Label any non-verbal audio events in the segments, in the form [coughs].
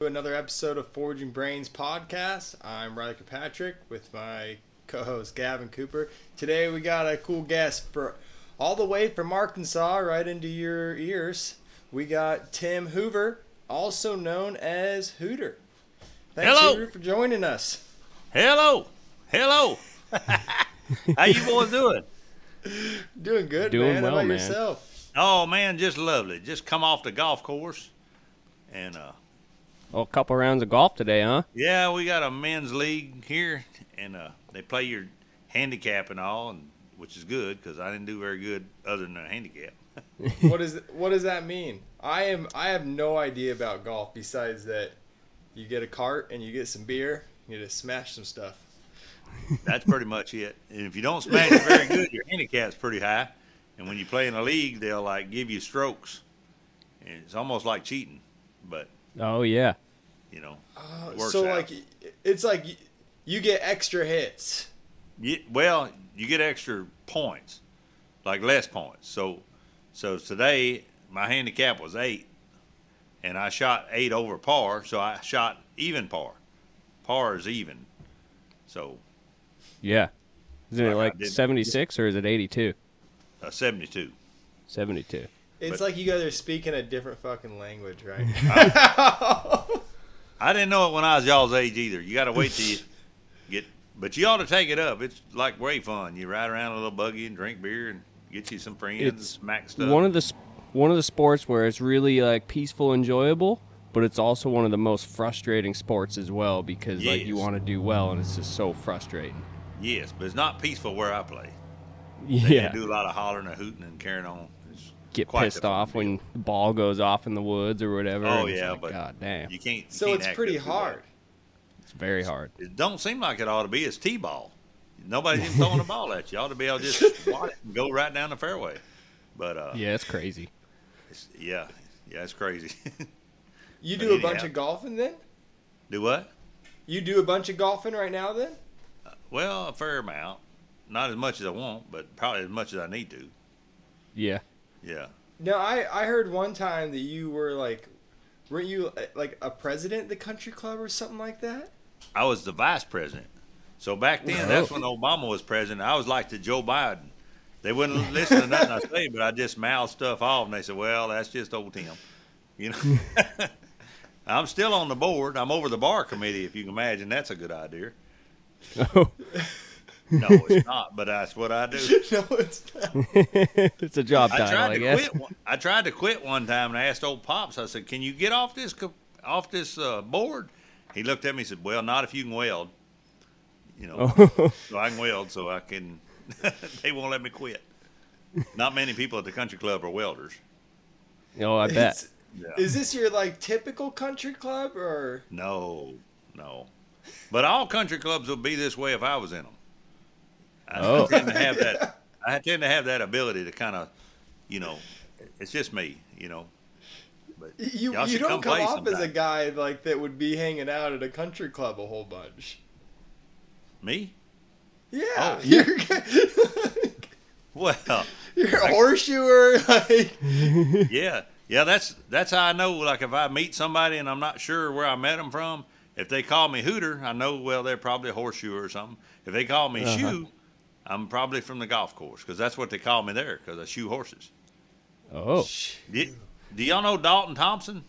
another episode of Forging Brains podcast. I'm Riley Kirkpatrick with my co-host Gavin Cooper. Today we got a cool guest for all the way from Arkansas, right into your ears. We got Tim Hoover, also known as Hooter. Thanks, Hello. Hooter, for joining us. Hello, hello. [laughs] How you boys doing? Doing good, Doing man. How well, about man. yourself? Oh man, just lovely. Just come off the golf course, and uh, Well, a couple rounds of golf today, huh? yeah, we got a men's league here, and uh, they play your handicap and all, and which is good because I didn't do very good other than a handicap. [laughs] what is what does that mean? I am I have no idea about golf besides that you get a cart and you get some beer, you just smash some stuff. That's pretty much it. And if you don't smash it very good, your handicap's pretty high. And when you play in a league, they'll like give you strokes, and it's almost like cheating, but Oh yeah. You know. Uh, Works so out. like it's like you get extra hits. Yeah, well, you get extra points, like less points. So, so today my handicap was eight, and I shot eight over par. So I shot even par. Par is even. So Yeah. Isn't it Like like 76 or is it 82? uh, seventy-two. 72. It's But- like you guys are speaking a different fucking language, right? [laughs] [laughs] I didn't know it when I was y'all's age either. You got to wait till you [laughs] get, but you ought to take it up. It's like way fun. You ride around a little buggy and drink beer and get you some friends, It's smack stuff. One of the one of the sports where it's really like peaceful, enjoyable, but it's also one of the most frustrating sports as well because like you want to do well and it's just so frustrating. yes, but it's not peaceful where I play. They Yeah. do a lot of hollering and hooting and carrying on. It's Get quite pissed off deal. when the ball goes off in the woods or whatever. Oh yeah, like, but god damn, you can't. you so can't it's pretty up hard. it's very hard. It don't seem like it ought to be. It's t-ball. Nobody's [laughs] even throwing a ball at you. You ought to be able to just [laughs] watch it and go right down the fairway. But uh, Yeah, it's crazy. it's, yeah, yeah, it's crazy. [laughs] You But do a bunch anyhow. of golfing then? do what? You do a bunch of golfing right now then? Well, a fair amount. Not as much as I want, but probably as much as I need to. Yeah. Yeah. No, I I heard one time that you were like weren't you uh, like a president of the country club or something like that? I was the vice president. So back then, that's when Obama was president. I was like the Joe Biden. They wouldn't listen to nothing I [laughs] say, but I just mouthed stuff off, and they said, "Well, that's just old Tim," you know. [laughs] I'm still on the board. I'm over the bar committee. If you can imagine, that's a good idea. Oh, [laughs] No, it's not, but that's what I do. [laughs] no, it's not. [laughs] it's a job I title, tried I to guess. quit. One, I tried to quit one time, and I asked old pops. I said, "Can you get off this off this uh, board?" He looked at me and said, "Well, not if you can weld." You know, Oh. [laughs] so I can weld, so I can. they won't let me quit. Not many people at the country club are welders. oh, I bet. It's- Yeah. Is this your like typical country club or No, no. But all country clubs would be this way if I was in them. I Oh. tend to have that. I tend to have that ability to kind of, you know, it's just me, you know. But you y'all you don't come play off as a guy like that would be hanging out at a country club a whole bunch. Me? Yeah, Oh. [laughs] you're [laughs] Well, [laughs] you're a horseshoer. Like yeah, yeah. That's that's how I know. Like if I meet somebody and I'm not sure where I met them from, if they call me Hooter, I know well they're probably a horseshoe or something. If they call me Uh-huh. Shoe, I'm probably from the golf course because that's what they call me there because I shoe horses. Oh, Do, do y'all know Dalton Thompson?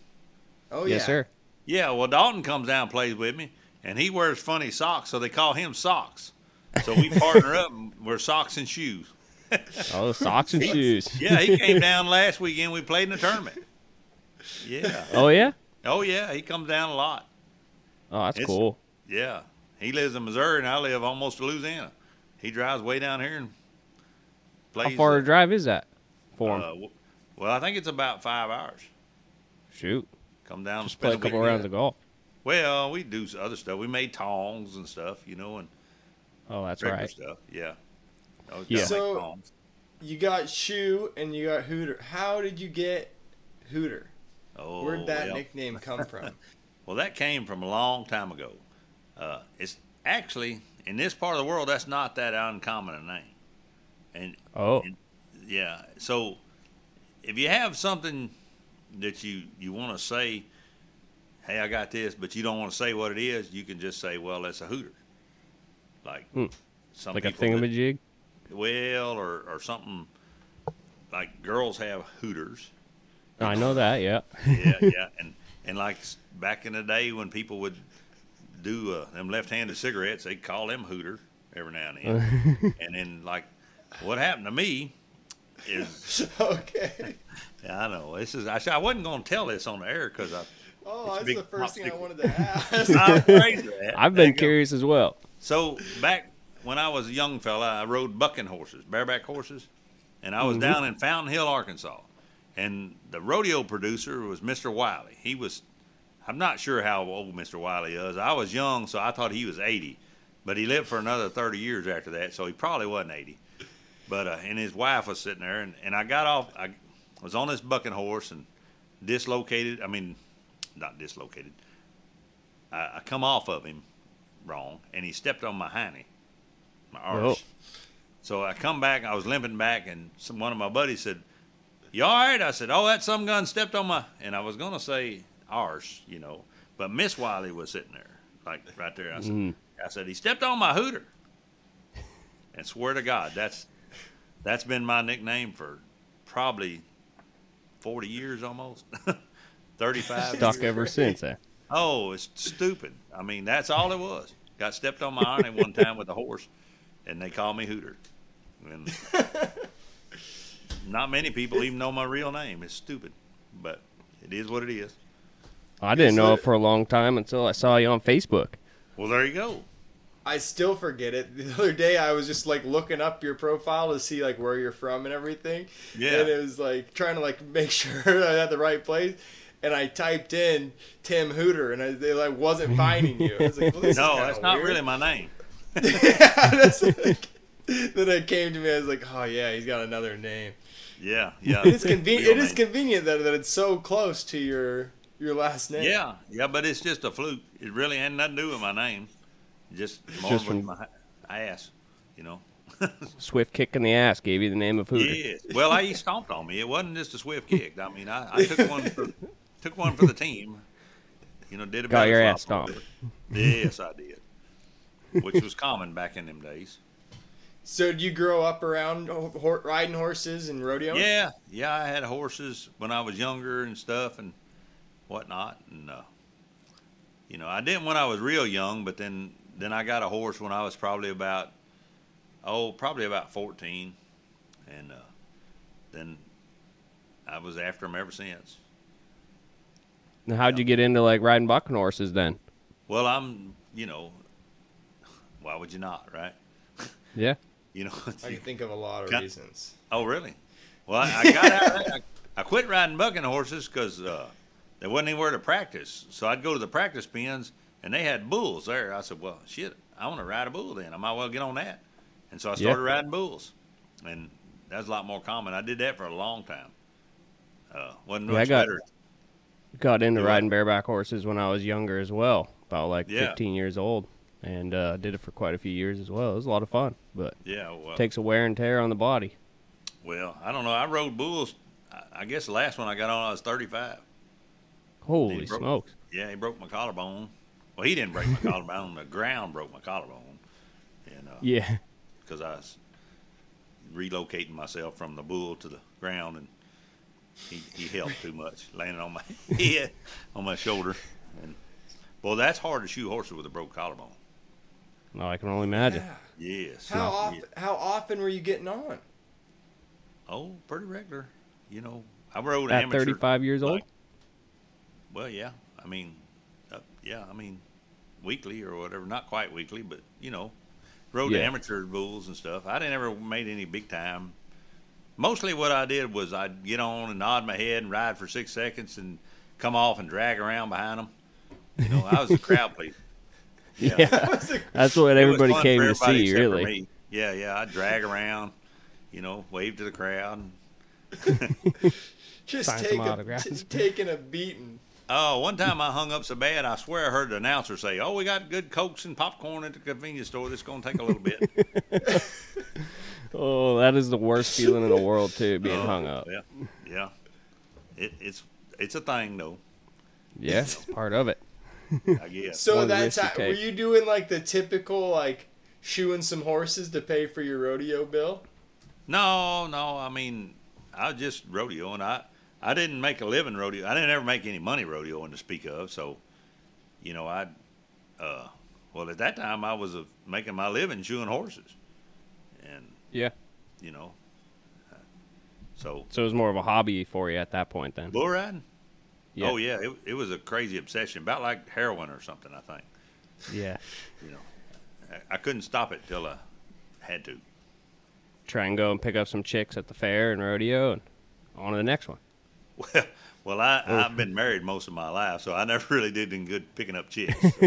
oh yeah, yes, sir. Yeah, well, Dalton comes down and plays with me, and he wears funny socks, so they call him Socks. So we [laughs] partner up and we're socks and shoes. [laughs] Oh, socks and [laughs] shoes. Yeah, he came down last weekend. We played in the tournament. Yeah. Oh yeah. Oh yeah, he comes down a lot. Oh, that's It's- cool. Yeah, he lives in Missouri, and I live almost to Louisiana. He drives way down here and plays. How far uh, a drive is that for him? uh, well, I think it's about five hours. Shoot, Come down and just spend play a couple rounds of golf. Well, we do other stuff. We made tongs and stuff, you know, and Oh, that's right. stuff. Yeah. Oh, Yeah. yeah. So- You got Shoe and you got Hooter. How did you get Hooter? Oh, Where'd that well. nickname come from? [laughs] Well, that came from a long time ago. Uh, it's actually in this part of the world that's not that uncommon a name, and Oh, yeah. So if you have something that you you want to say, hey, I got this, but you don't want to say what it is, you can just say, well, that's a hooter. Like Hmm. some Like a people that- thingamajig. well, or or something like girls have hooters. I know that. Yeah. Yeah, [laughs] yeah, and and like back in the day when people would do uh, them left-handed cigarettes, they'd call them hooter every now and then. [laughs] and then like what happened to me is [laughs] okay. yeah, I know this is I, sh- I wasn't going to tell this on the air because I Oh, It's a that's big the first thing I wanted to [laughs] ask. I'm afraid of that. I've been you go. curious as well. So back when I was a young fella, I rode bucking horses, bareback horses, and I was Mhm. down in Fountain Hill, Arkansas. And the rodeo producer was Mr. Wiley. He was, I'm not sure how old Mr. Wiley is. I was young, so I thought he was 80, but he lived for another 30 years after that, so he probably wasn't 80. But uh, and his wife was sitting there, and, and I got off. I was on this bucking horse and dislocated. I mean, not dislocated. I, I come off of him wrong, and he stepped on my hiney, my arse. Oh. So I come back, I was limping back, and some, one of my buddies said, "You all right?" I said, "Oh, that some gun stepped on my," and I was gonna say arse, you know, but Miss Wiley was sitting there, like right there. I said, Mm. "I said he stepped on my hooter," and swear to God, that's that's been my nickname for probably forty years almost, [laughs] thirty-five. Stuck years. ever since. Eh? Oh, it's stupid. I mean, that's all it was. Got stepped on my at one time with a horse, and they called me Hooter. And [laughs] not many people even know my real name. It's stupid, but it is what it is. I didn't know it for a long time until I saw you on Facebook. Well, there you go. I still forget it. The other day, I was just like looking up your profile to see like where you're from and everything. Yeah. And it was like trying to like [laughs] make sure I had the right place. And I typed in Tim Hooter, and I they, like wasn't finding you. I was like, well, this No, kinda that's not weird. really my name. [laughs] yeah, that's like, [laughs] then it came to me. I was like, oh yeah, he's got another name. Yeah, yeah. It is convenient. Real It is name. convenient that that it's so close to your your last name. Yeah, yeah, but it's just a fluke. It really had nothing to do with my name. Just more Just from- my ass, you know. [laughs] Swift kick in the ass gave you the name of Hooter. Yes. Well, I, he stomped on me. It wasn't just a swift kick. I mean, I, I took one for [laughs] took one for the team. You know, did a Got your ass stomped. Yes, I did. Which was common back in them days. So did you grow up around ho- ho- riding horses and rodeo? Yeah, yeah. I had horses when I was younger and stuff and whatnot, and uh, you know, I didn't when I was real young, but then then I got a horse when I was probably about oh, probably about fourteen, and uh, then I was after him ever since. Now, how'd you get into like riding bucking horses then? Well, I'm, you know, why would you not, right? Yeah. [laughs] You know, I can think of a lot of reasons. oh, really? Well, I, I got out. I, I quit riding bucking horses because uh, there wasn't anywhere to practice. So I'd go to the practice pens, and they had bulls there. I said, well, shit, I want to ride a bull then. I might well get on that. And so I Yeah. started riding bulls. And that's a lot more common. I did that for a long time. Uh, wasn't Yeah, I got- better. Got into what? riding bareback horses when I was younger as well, about like Yeah. 15 years old, and uh, did it for quite a few years as well. It was a lot of fun, but Yeah, well, takes a wear and tear on the body. well, I don't know. I rode bulls. I, I guess the last one I got on, I was 35. Holy broke- smokes! Yeah, he broke my collarbone. Well, he didn't break my collarbone. The ground broke my collarbone, and uh, Yeah, because I was relocating myself from the bull to the ground, and he, he helped too much, landing on my [laughs] head, on my shoulder. And well, that's hard to shoe horses with a broke collarbone. no, I can only imagine. Yeah. Yes. How Yeah. often? How often were you getting on? Oh, pretty regular. You know, I rode At amateur. 35 years old, like- Well, yeah. I mean, uh, yeah. I mean, weekly or whatever. Not quite weekly, but you know, rode the Yeah. amateur bulls and stuff. I didn't ever made any big time. Mostly, what I did was I'd get on and nod my head and ride for six seconds and come off and drag around behind them. You know, I was a crowd pleaser. [laughs] yeah, [laughs] Was it- that's what everybody came to everybody see, really. Yeah, yeah. I'd drag around. You know, wave to the crowd. [laughs] just Sign some take a, autographs. t- taking a beating. Oh, one time I hung up so bad, I swear I heard the announcer say, "Oh, we got good cokes and popcorn at the convenience store. This is going to take a little bit." [laughs] Oh, that is the worst feeling in the world too, being Oh, hung up. Yeah, yeah. It, it's it's a thing though. Yeah, it's part of it. I guess. [laughs] So One of that's how, were you doing like the typical like shoeing some horses to pay for your rodeo bill? No, no. I mean, I was just rodeoing. I I didn't make a living rodeo. I didn't ever make any money rodeoing to speak of. So, you know, I, uh, well, at that time I was uh, making my living shoeing horses, and Yeah. you know, so So it was more of a hobby for you at that point then. bull riding. Yeah. Oh yeah, it, it was a crazy obsession, about like heroin or something. I think. Yeah. [laughs] You know, I, I couldn't stop it till I had to. Try and go and pick up some chicks at the fair and rodeo and on to the next one. Well, well, I, Oh. I've been married most of my life, so I never [laughs] really did in good picking up chicks. [laughs]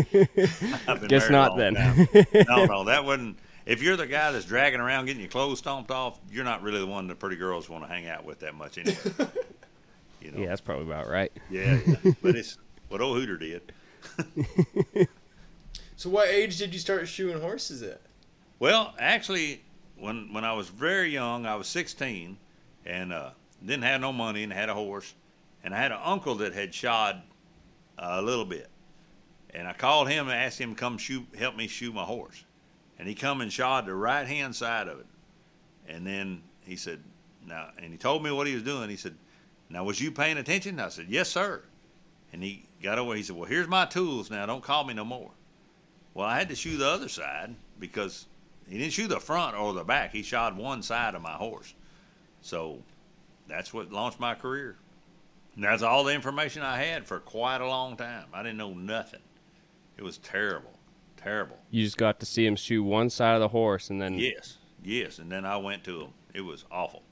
I've been Guess not then. time. no, no, [laughs] that wouldn't. If you're the guy that's dragging around getting your clothes stomped off, you're not really the one the pretty girls want to hang out with that much anyway. You know? Yeah, that's probably about right. yeah, yeah. But it's what old Hooter did. So what age did you start shoeing horses at? Well, actually, when when I was very young, I was 16, and uh, didn't have no money and had a horse, and I had an uncle that had shod a little bit, and I called him and asked him to come shoe help me shoe my horse, and he come and shod the right hand side of it, and then he said, now, and he told me what he was doing. He said, now was you paying attention? I said, yes, sir. And he got away. He said, well, here's my tools. Now don't call me no more. Well, I had to shoe the other side because he didn't shoe the front or the back. He shod one side of my horse. So that's what launched my career. And that's all the information I had for quite a long time. I didn't know nothing. It was terrible, terrible. You just got to see him shoe one side of the horse and then Yes, yes. And then I went to him. It was awful.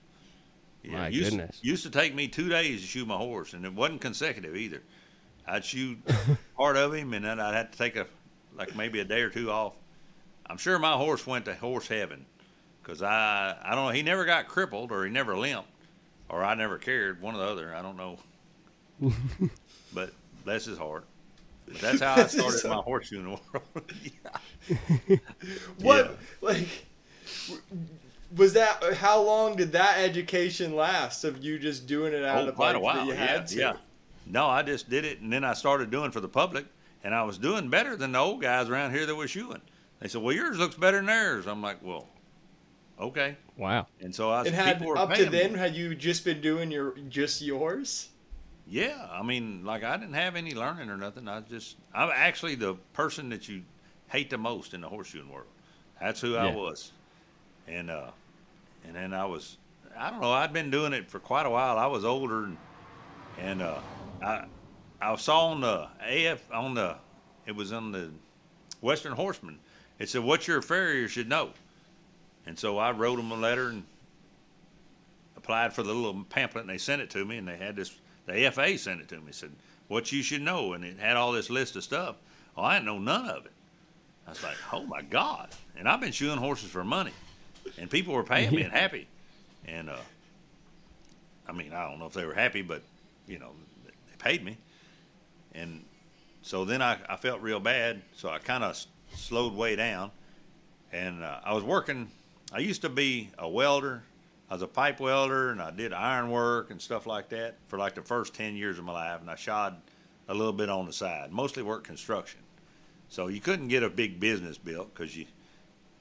My used, goodness. Used to take me two days to shoe my horse, and it wasn't consecutive either. I'd shoot [laughs] part of him, and then I'd have to take a like maybe a day or two off. I'm sure my horse went to horse heaven, because I I don't know. He never got crippled, or he never limped, or I never cared. One or the other. I don't know. [laughs] but bless his heart. But that's how I Bless his started my heart. horseshoeing world. yeah. [laughs] [laughs] What Yeah. like was that? How long did that education last of you just doing it out Oh, of quite a like, that while. you Yeah, had to? yeah. No, I just did it, and then I started doing for the public, and I was doing better than the old guys around here that were shoeing. They said, "Well, yours looks better than theirs." I'm like, "Well, okay." wow. And so I was, And had people were up to then, me. had you just been doing your just yours? Yeah, I mean, like I didn't have any learning or nothing. I just, I'm actually the person that you hate the most in the horseshoeing world. That's who I was, and uh, and then I was, I don't know. I'd been doing it for quite a while. I was older, and, and uh, I I saw on the AF on the, it was on the Western Horseman. It said, "What your farrier should know," and so I wrote them a letter and applied for the little pamphlet and they sent it to me and they had this the FA sent it to me said what you should know and it had all this list of stuff. Oh I didn't know none of it. I was like oh my god. And I've been shoeing horses for money and people were paying me and [laughs] happy. And uh I mean I don't know if they were happy but you know they paid me. And so then I, I felt real bad so I kind of s- slowed way down. And uh, I was working I used to be a welder I was a pipe welder and I did iron work and stuff like that for like the first 10 years of my life. And I shod a little bit on the side, mostly worked construction. So you couldn't get a big business built because you,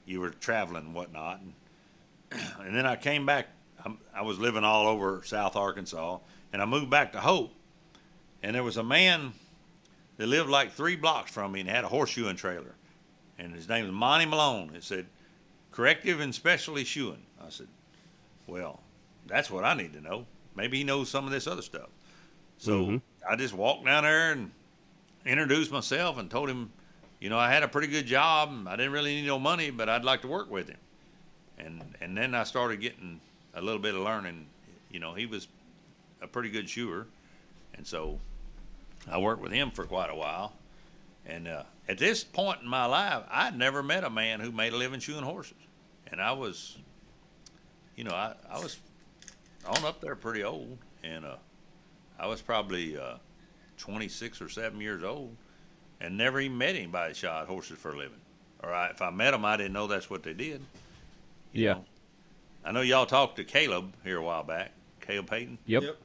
you were traveling and whatnot. And, [clears throat] and then I came back. I'm, I was living all over South Arkansas and I moved back to Hope. And there was a man that lived like three blocks from me and had a horseshoeing trailer. And his name was Monty Malone. It said, corrective and specialty shoeing. I said, well, that's what I need to know. Maybe he knows some of this other stuff. So Mhm. I just walked down there and introduced myself and told him, you know, I had a pretty good job. I didn't really need no money, but I'd like to work with him. And and then I started getting a little bit of learning. You know, he was a pretty good shoer, and so I worked with him for quite a while. And uh, at this point in my life, I'd never met a man who made a living shoeing horses, and I was you know, I, I was on up there pretty old, and uh, I was probably uh, 26 or 7 years old, and never even met anybody that shot horses for a living. Or I, if I met them, I didn't know that's what they did. you Yeah. know. I know y'all talked to Caleb here a while back, Caleb Payton. Yep. Yep.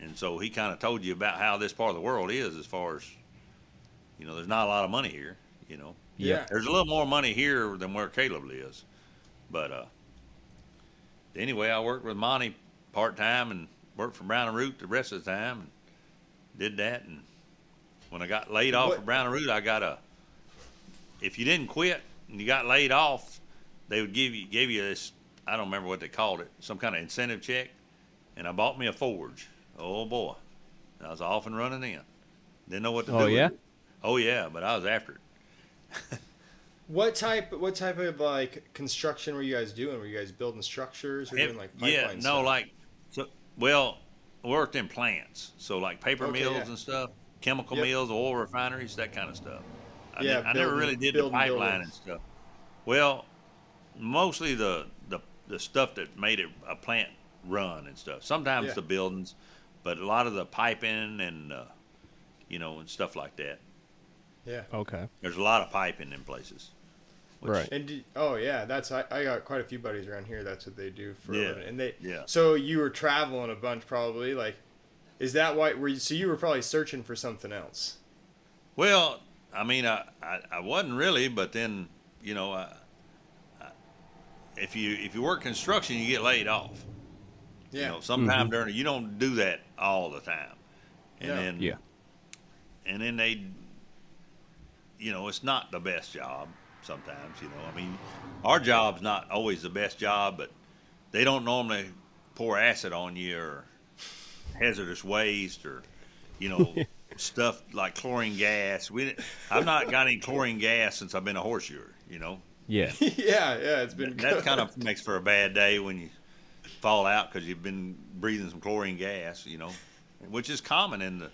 and so he kind of told you about how this part of the world is as far as you know. There's not a lot of money here. You know, Yeah. there's a little more money here than where Caleb lives, but uh, anyway, I worked with Monty part time and worked for Brown and Root the rest of the time. And did that, and when I got laid off What- from Brown and Root, I got a. If you didn't quit and you got laid off, they would give you gave you this. I don't remember what they called it, some kind of incentive check, and I bought me a Forge. Oh boy, I was off and running in. Didn't know what to Oh, do. with yeah? Oh yeah, but I was after it. [laughs] What type? What type of like construction were you guys doing? Were you guys building structures or It- doing like pipeline yeah, no, stuff? like so. Well, worked in plants, so like paper Okay, mills yeah. and stuff, chemical Yep. mills, oil refineries, that kind of stuff. I, Yeah, did- I never really did the pipeline buildings. and stuff. Well, mostly the the the stuff that made it a plant run and stuff. Sometimes Yeah. the buildings, but a lot of the piping and uh, you know and stuff like that. Yeah. Okay. There's a lot of piping in places. Which- Right. And did, oh yeah, that's I, I got quite a few buddies around here. That's what they do for Yeah, a living. And they yeah. So you were traveling a bunch probably. Like, is that why? Were you, so you were probably searching for something else? Well, I mean, I, I, I wasn't really, but then, you know, I, I, if you if you work construction, you get laid off. Yeah. You know, sometime mm-hmm. during you don't do that all the time, and No. then Yeah. and then they, you know, it's not the best job sometimes. You know, I mean, our job's not always the best job, but they don't normally pour acid on you or hazardous waste or, you know, [laughs] stuff like chlorine gas. We, I've not got any chlorine gas since I've been a horseshoer. You know, Yeah. [laughs] yeah, yeah. It's been that good. kind of makes for a bad day when you fall out because you've been breathing some chlorine gas. You know, which is common in the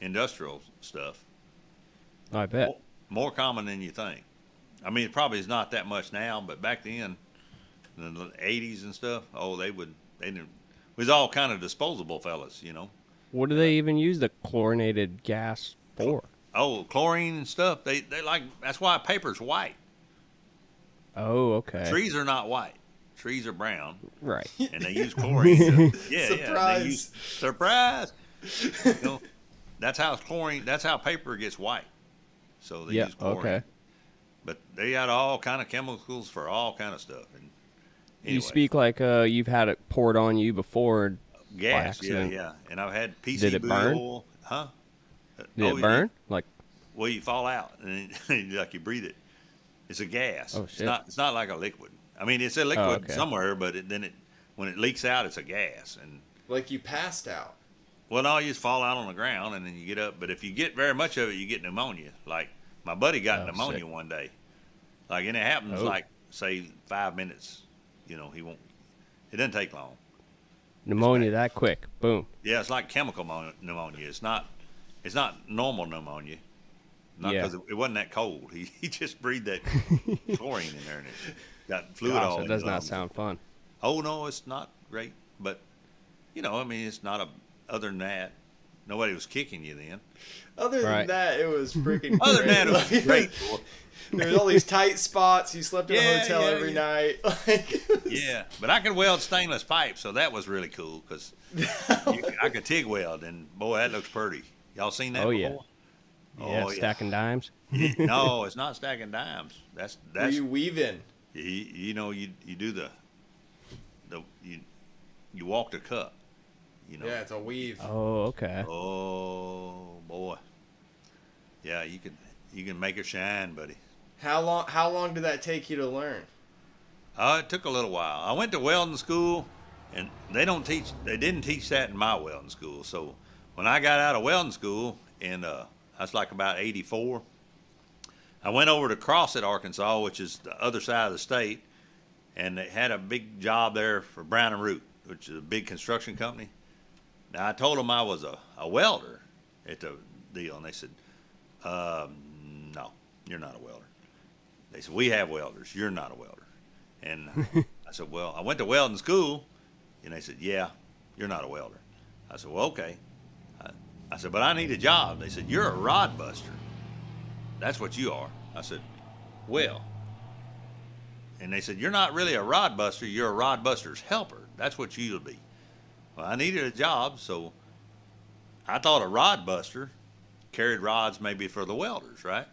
industrial stuff. I bet. More- More common than you think. I mean, it probably is not that much now, but back then, in the '80s and stuff, oh, they would. They didn't. It was all kind of disposable fellas, you know. What do they even use the chlorinated gas for? Oh, chlorine and stuff. They they like. That's why paper's white. Oh, okay. Trees are not white. Trees are brown, Right. [laughs] and they use chlorine. to- [laughs] yeah, yeah. Surprise. They use, surprise. you know, that's how chlorine. That's how paper gets white. So they Yeah. use chlorine. Okay. But they got all kind of chemicals for all kind of stuff. And You speak like uh, you've had it poured on you before. gas, yeah, yeah. And I've had PCB Did it burn? oil, huh? Did Oh, it yeah. burn? Like, Well, you fall out and then, [laughs] like you breathe it. It's a gas. Oh, It's not. It's not like a liquid. I mean, it's a liquid okay. somewhere, but it, then it when it leaks out, it's a gas. And like you passed out. well, no, you just fall out on the ground and then you get up. But if you get very much of it, you get pneumonia. Like my buddy got Oh, pneumonia sick. one day. Like, and it happens Oh. like say five minutes. You know, he won't. It doesn't take long. pneumonia that quick. Boom. Yeah, it's like chemical mo- pneumonia. It's not. It's not normal pneumonia. Not Yeah. because it, it wasn't that cold. He, he just breathed that [laughs] chlorine in there and it got fluid all. Gosh, in that does not sound fun. Oh no, it's not great. But you know, I mean, it's not a. Other than that, nobody was kicking you then. Other than Right. that, it was freaking. [laughs] Other than that, it was great. great. [laughs] There was all these tight spots. You slept in a hotel yeah, every yeah. night. [laughs] Like, was- Yeah, but I could weld stainless pipe, so that was really cool because I could TIG weld, and boy, that looks pretty. Y'all seen that Oh, before? yeah. Yeah, Oh, yeah. stacking dimes. no, it's not stacking dimes. That's Were that's you weaving? you, you know you you do the the you you walk the cup. You know. Yeah, it's a weave. Oh, okay. Oh boy. Yeah, you can you can make it shine, buddy. How long? How long did that take you to learn? Uh, it took a little while. I went to welding school, and they don't teach. They didn't teach that in my welding school. So when I got out of welding school, and uh, that's like about '84, I went over to Crossett, Arkansas, which is the other side of the state, and they had a big job there for Brown and Root, which is a big construction company. Now I told them I was a, a welder at the deal, and they said, um, "No, you're not a welder." They said, "We have welders. You're not a welder." And [laughs] I said, "Well, I went to welding school," and they said, "Yeah, you're not a welder." I said, "Well, okay." I, I said, "But I need a job." They said, "You're a rod buster. That's what you are." I said, "Well." And they said, "You're not really a rod buster. You're a rod buster's helper. That's what you'll be." Well, I needed a job, so I thought a rod buster carried rods maybe for the welders, right?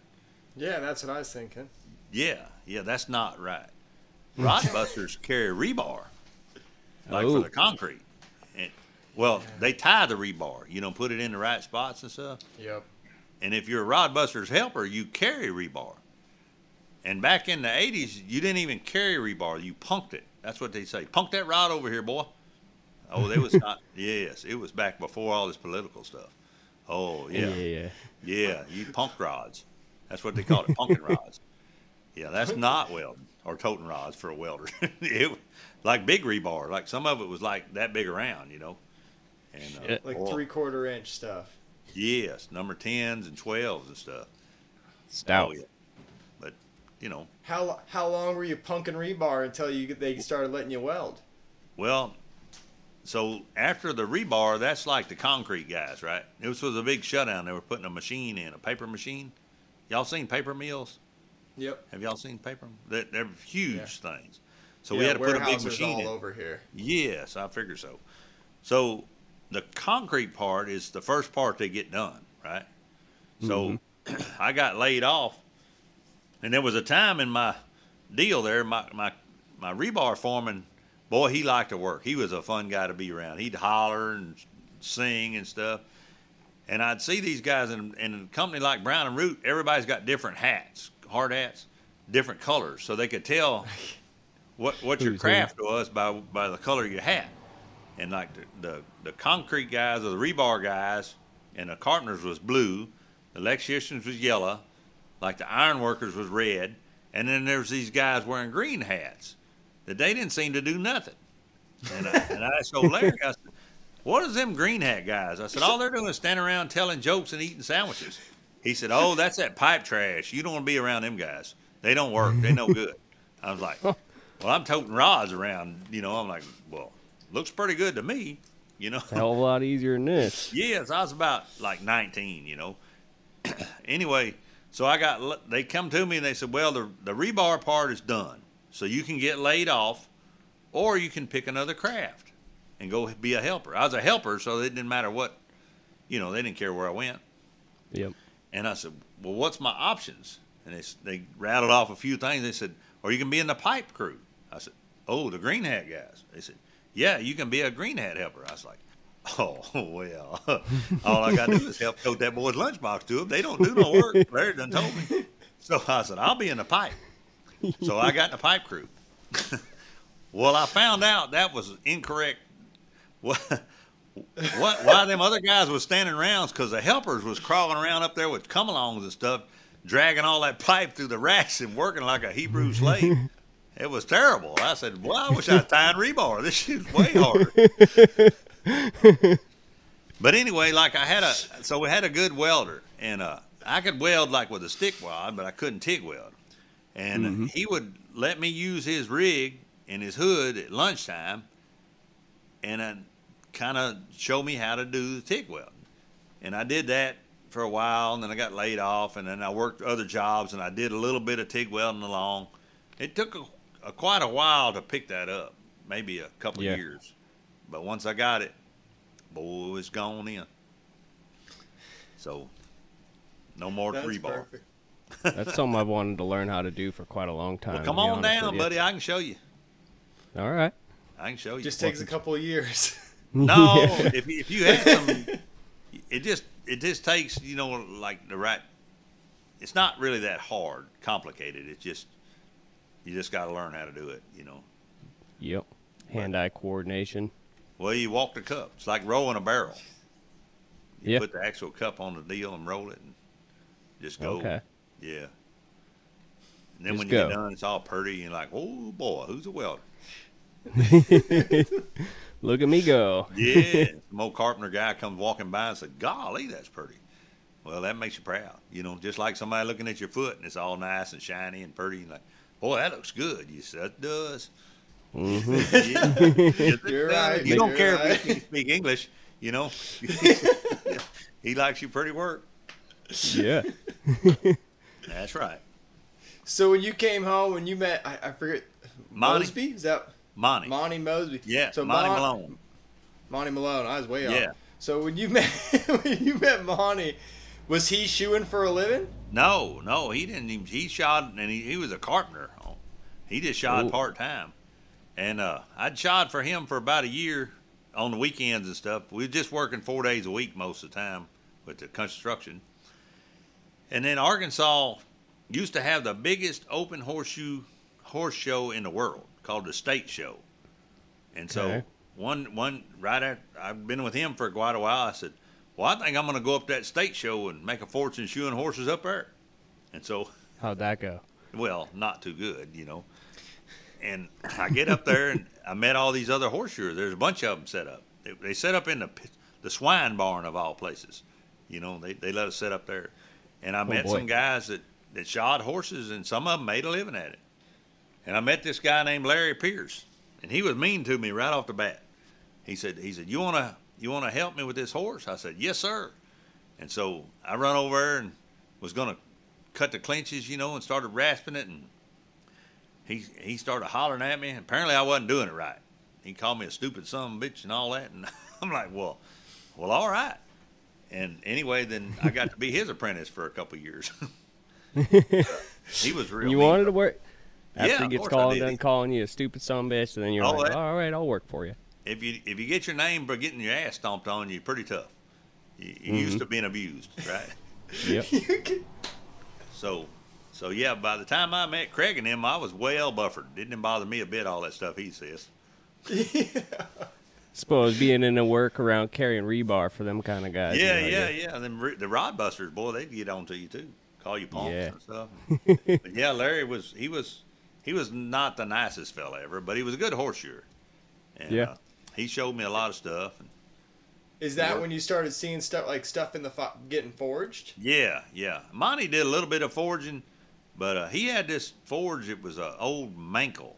Yeah, that's what I was thinking. Yeah, yeah, that's not right. Hmm. Rod busters carry rebar, like Oh. for the concrete. And, well, they tie the rebar, you know, put it in the right spots and stuff. Yep. And if you're a rod buster's helper, you carry rebar. And back in the 80s, you didn't even carry rebar, you punked it. That's what they say. Punk that rod over here, boy. Oh, they was not. [laughs] yes, it was back before all this political stuff. Oh, Yeah, yeah. yeah. Yeah, you punk rods. That's what they called it, punking rods. Yeah, that's not welding or toting rods for a welder. [laughs] it, like big rebar, like some of it was like that big around, you know. And uh, Shit. Like oh, three quarter inch stuff. Yes, number tens and twelves and stuff. Stout. Oh yeah, but you know, How how long were you punking rebar until you they started letting you weld? well, so after the rebar, that's like the concrete guys, right? This was a big shutdown. They were putting a machine in, a paper machine. Y'all seen paper mills? Yep. Have y'all seen paper? They're, they're huge Yeah. things. So we had to put a big Weyerhaeuser's machine all in. over here. Yes, I figure so. So the concrete part is the first part they get done, right? So mm-hmm. [clears throat] I got laid off, and there was a time in my deal there. My my my rebar foreman, boy, he liked to work. He was a fun guy to be around. He'd holler and sing and stuff. And I'd see these guys in, in a company like Brown and Root. Everybody's got different hats, hard hats, different colors, so they could tell [laughs] what what your craft was by by the color of your hat. And like the, the the concrete guys or the rebar guys and the carpenters was blue, the electricians was yellow, like the iron workers was red, and then there's these guys wearing green hats that they didn't seem to do nothing. And I, and I asked old Larry, I said, "What is them green hat guys?" I said, "All they're doing is standing around telling jokes and eating sandwiches." He said, "Oh, that's that pipe trash. You don't want to be around them guys. They don't work. They no good." I was like, "Well, I'm toting rods around. You know." I'm like, "Well, looks pretty good to me." You know. Hell of a lot easier than this. Yes, I was about like 19, you know. [clears throat] anyway, so I got they come to me and they said, "Well, the the rebar part is done, so you can get laid off, or you can pick another craft and go be a helper." I was a helper, so it didn't matter what, you know, they didn't care where I went. Yep. And I said, "Well, what's my options?" And they they rattled off a few things. They said, "Or you can be in the pipe crew." I said, "Oh, the green hat guys." They said, "Yeah, you can be a green hat helper." I was like, [laughs] "Oh well, [laughs] all I got to do is help tote that boy's lunchbox to him. They don't do no work." Larry done told me. [laughs] So I said, "I'll be in the pipe." [laughs] So I got in the pipe crew. [laughs] well, I found out that was incorrect. [laughs] What? What? Why them other guys was standing around? Because the helpers was crawling around up there with come-alongs and stuff, dragging all that pipe through the racks and working like a Hebrew slave. It was terrible. I said, "Well, I wish I tied rebar. This shit's way harder." but anyway, like I had a, so we had a good welder, and uh, I could weld like with a stick weld, but I couldn't TIG weld. And mm-hmm. he would let me use his rig and his hood at lunchtime, and uh, kind of show me how to do the TIG welding. And I did that for a while, and then I got laid off, and then I worked other jobs, and I did a little bit of TIG welding along. It took a, a quite a while to pick that up, maybe a couple Yeah. years, but once I got it, boy, it's gone in. So, no more That's rebar. perfect. That's something I've wanted to learn how to do for quite a long time. Well, come on down, buddy. I can show you. All right. I can show you. Just takes a couple of years. [laughs] No, [laughs] Yeah. if you- if you had some, it just it just takes you know like the right. It's not really that hard, complicated. It's just you just got to learn how to do it. You know. Yep. Hand-eye coordination. Well, you walk the cup. It's like rolling a barrel. You Yeah. put the actual cup on the deal and roll it, and just go. Okay. Yeah. And then Just when you go. get done, it's all pretty. And you're like, oh boy, who's a welder? [laughs] Look at me go. Yeah. [laughs] Some old carpenter guy comes walking by and said, Golly, that's pretty. Well, that makes you proud. You know, just like somebody looking at your foot and it's all nice and shiny and pretty. And like, boy, that looks good. You said, it does. hmm [laughs] Yeah. You're right, You don't you're care right. if you speak English, you know. he likes your pretty work. Yeah. That's right. So when you came home, when you met, I, I forget, Monty. Mosby? Is that Monty. Monty Mosby? Yeah, So Monty Mon- Malone. Monty Malone. I was way up. Yeah. So when you [laughs] met when you met Monty, was he shoeing for a living? No, no, he didn't. Even, he shot, and he, he was a carpenter. He just shot part time, and uh, I'd shot for him for about a year on the weekends and stuff. We were just working four days a week most of the time with the construction. And then Arkansas used to have the biggest open horseshoe horse show in the world called the State Show. And so Okay. one one right after I've been with him for quite a while, I said, Well, I think I'm gonna go up to that state show and make a fortune shoeing horses up there. And so How'd that go? well, not too good, you know. And I get up there and [laughs] I met all these other horseshoers. There's a bunch of them set up. They, they set up in the the swine barn of all places. You know, they they let us set up there. And I oh, met boy. some guys that that shod horses, and some of them made a living at it. And I met this guy named Larry Pierce, and he was mean to me right off the bat. He said, he said, you wanna you wanna help me with this horse? I said, yes, sir. And so I run over there and was gonna cut the clinches, you know, and started rasping it, and he he started hollering at me. And apparently, I wasn't doing it right. He called me a stupid son of a bitch and all that, and [laughs] I'm like, well, well, all right. And anyway, then I got to be his apprentice for a couple of years. [laughs] he was real. you mean. wanted to work after Yeah, he of gets course I called did. done calling you a stupid son of a bitch, and then you're Oh, like, that- all right, I'll work for you. if you if you get your name for getting your ass stomped on, you're pretty tough. You, you Mm-hmm. used to being abused, right? [laughs] Yep. So, so yeah. By the time I met Craig and him, I was well buffered. Didn't bother me a bit. All that stuff he says. [laughs] Suppose being in a work around carrying rebar for them kind of guys. you yeah, know, yeah, yeah. Them ri- the rod busters, boy, they'd get on to you too. Call you punks Yeah. and stuff. [laughs] but yeah, Larry was he was he was not the nicest fella ever, but he was a good horseshoer. And, Yeah. Uh, he showed me a lot of stuff. And Is that when you started seeing stuff like stuff in the fo- getting forged? yeah, yeah. Monty did a little bit of forging, but uh, he had this forge. It was an old Mankle,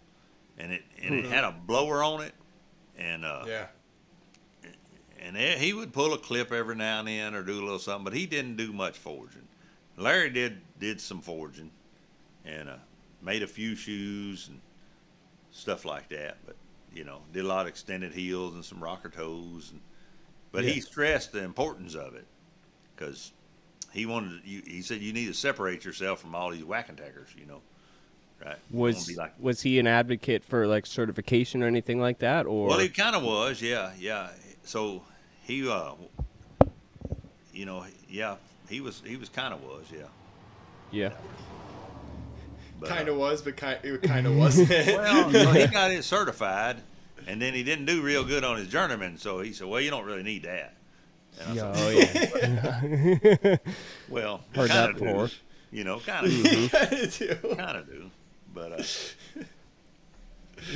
and it and it had a blower on it, and uh, Yeah. and he would pull a clip every now and then or do a little something, but he didn't do much forging. Larry did did some forging, and uh, made a few shoes and stuff like that. But you know, did a lot of extended heels and some rocker toes. And, but he stressed the importance of it because he wanted. You, he said you need to separate yourself from all these whack and tackers. You know, right? Was like was he an advocate for like certification or anything like that, or Well, he kind of was, yeah, yeah. So he, uh, you know, yeah, he was, he was kind of was, yeah. yeah? But, Kind uh, of was, but kind it kind of wasn't. [laughs] well, [laughs] so he got it certified, and then he didn't do real good on his journeyman. So he said, "Well, you don't really need that." And I Yeah, said, oh yeah. "Well, [laughs] Heard kind that before. do, you know, kind of, You kinda do. kind of do." But uh,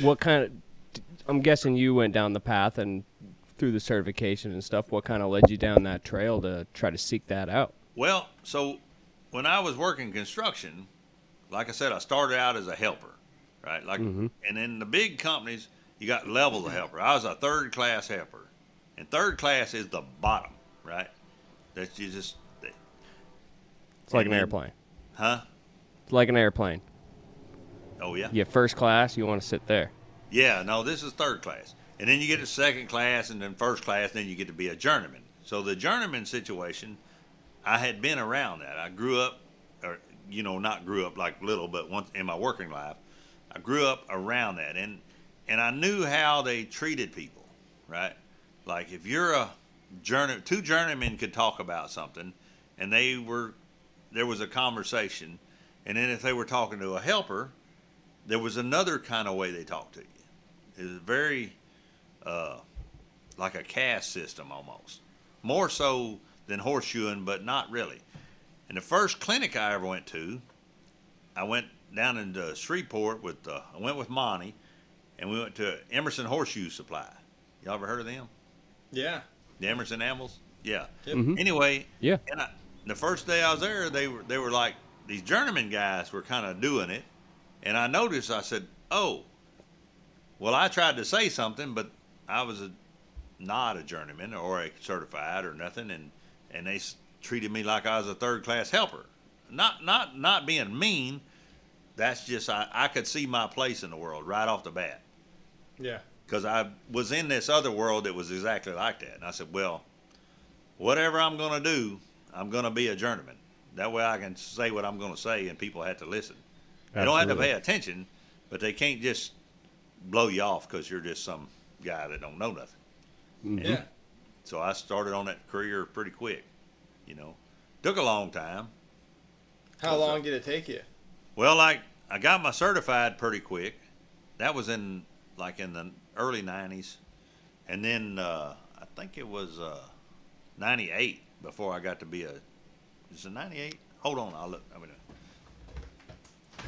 [laughs] what kind of? I'm guessing you went down the path and through the certification and stuff. What kind of led you down that trail to try to seek that out? Well, so when I was working construction, like I said, I started out as a helper, right? Like, and in the big companies, you got levels of helper. I was a third class helper, and third class is the bottom, right? That's you just, It's like an then- airplane. huh? It's like an airplane. Oh yeah, have first class, you want to sit there. yeah. No, this is third class, and then you get to second class, and then first class, then you get to be a journeyman. So the journeyman situation, I had been around that. I grew up, or you know, not grew up like little, but once in my working life, I grew up around that, and and I knew how they treated people, right? Like if you're a journey, two journeymen could talk about something, and they were there was a conversation, and then if they were talking to a helper, there was another kind of way they talked to you. It was very uh, like a caste system almost, more so than horseshoeing, but not really. And the first clinic I ever went to, I went down into Shreveport with uh, I went with Monty, and we went to Emerson Horseshoe Supply. Y'all ever heard of them? Yeah. The Emerson Animals? Yeah. Yep. Mhm. Anyway, Yeah. and I, the first day I was there, they were they were like these journeyman guys were kind of doing it, and I noticed. I said, "Oh, well." I tried to say something, but I was a, not a journeyman or a certified or nothing, and and they s- treated me like I was a third class helper. Not not not being mean. That's just I, I could see my place in the world right off the bat Yeah. because I was in this other world that was exactly like that. And I said, well, whatever I'm going to do, I'm going to be a journeyman. That way I can say what I'm going to say and people have to listen. They don't have to pay attention, but they can't just blow you off because you're just some guy that don't know nothing. Mm-hmm. Yeah. So I started on that career pretty quick. You know, took a long time. How long did it take you? Well, like I got my certified pretty quick. That was in like in the early '90s, and then uh, I think it was uh, '98 before I got to be a. Is it '98? Hold on, I'll look. I mean,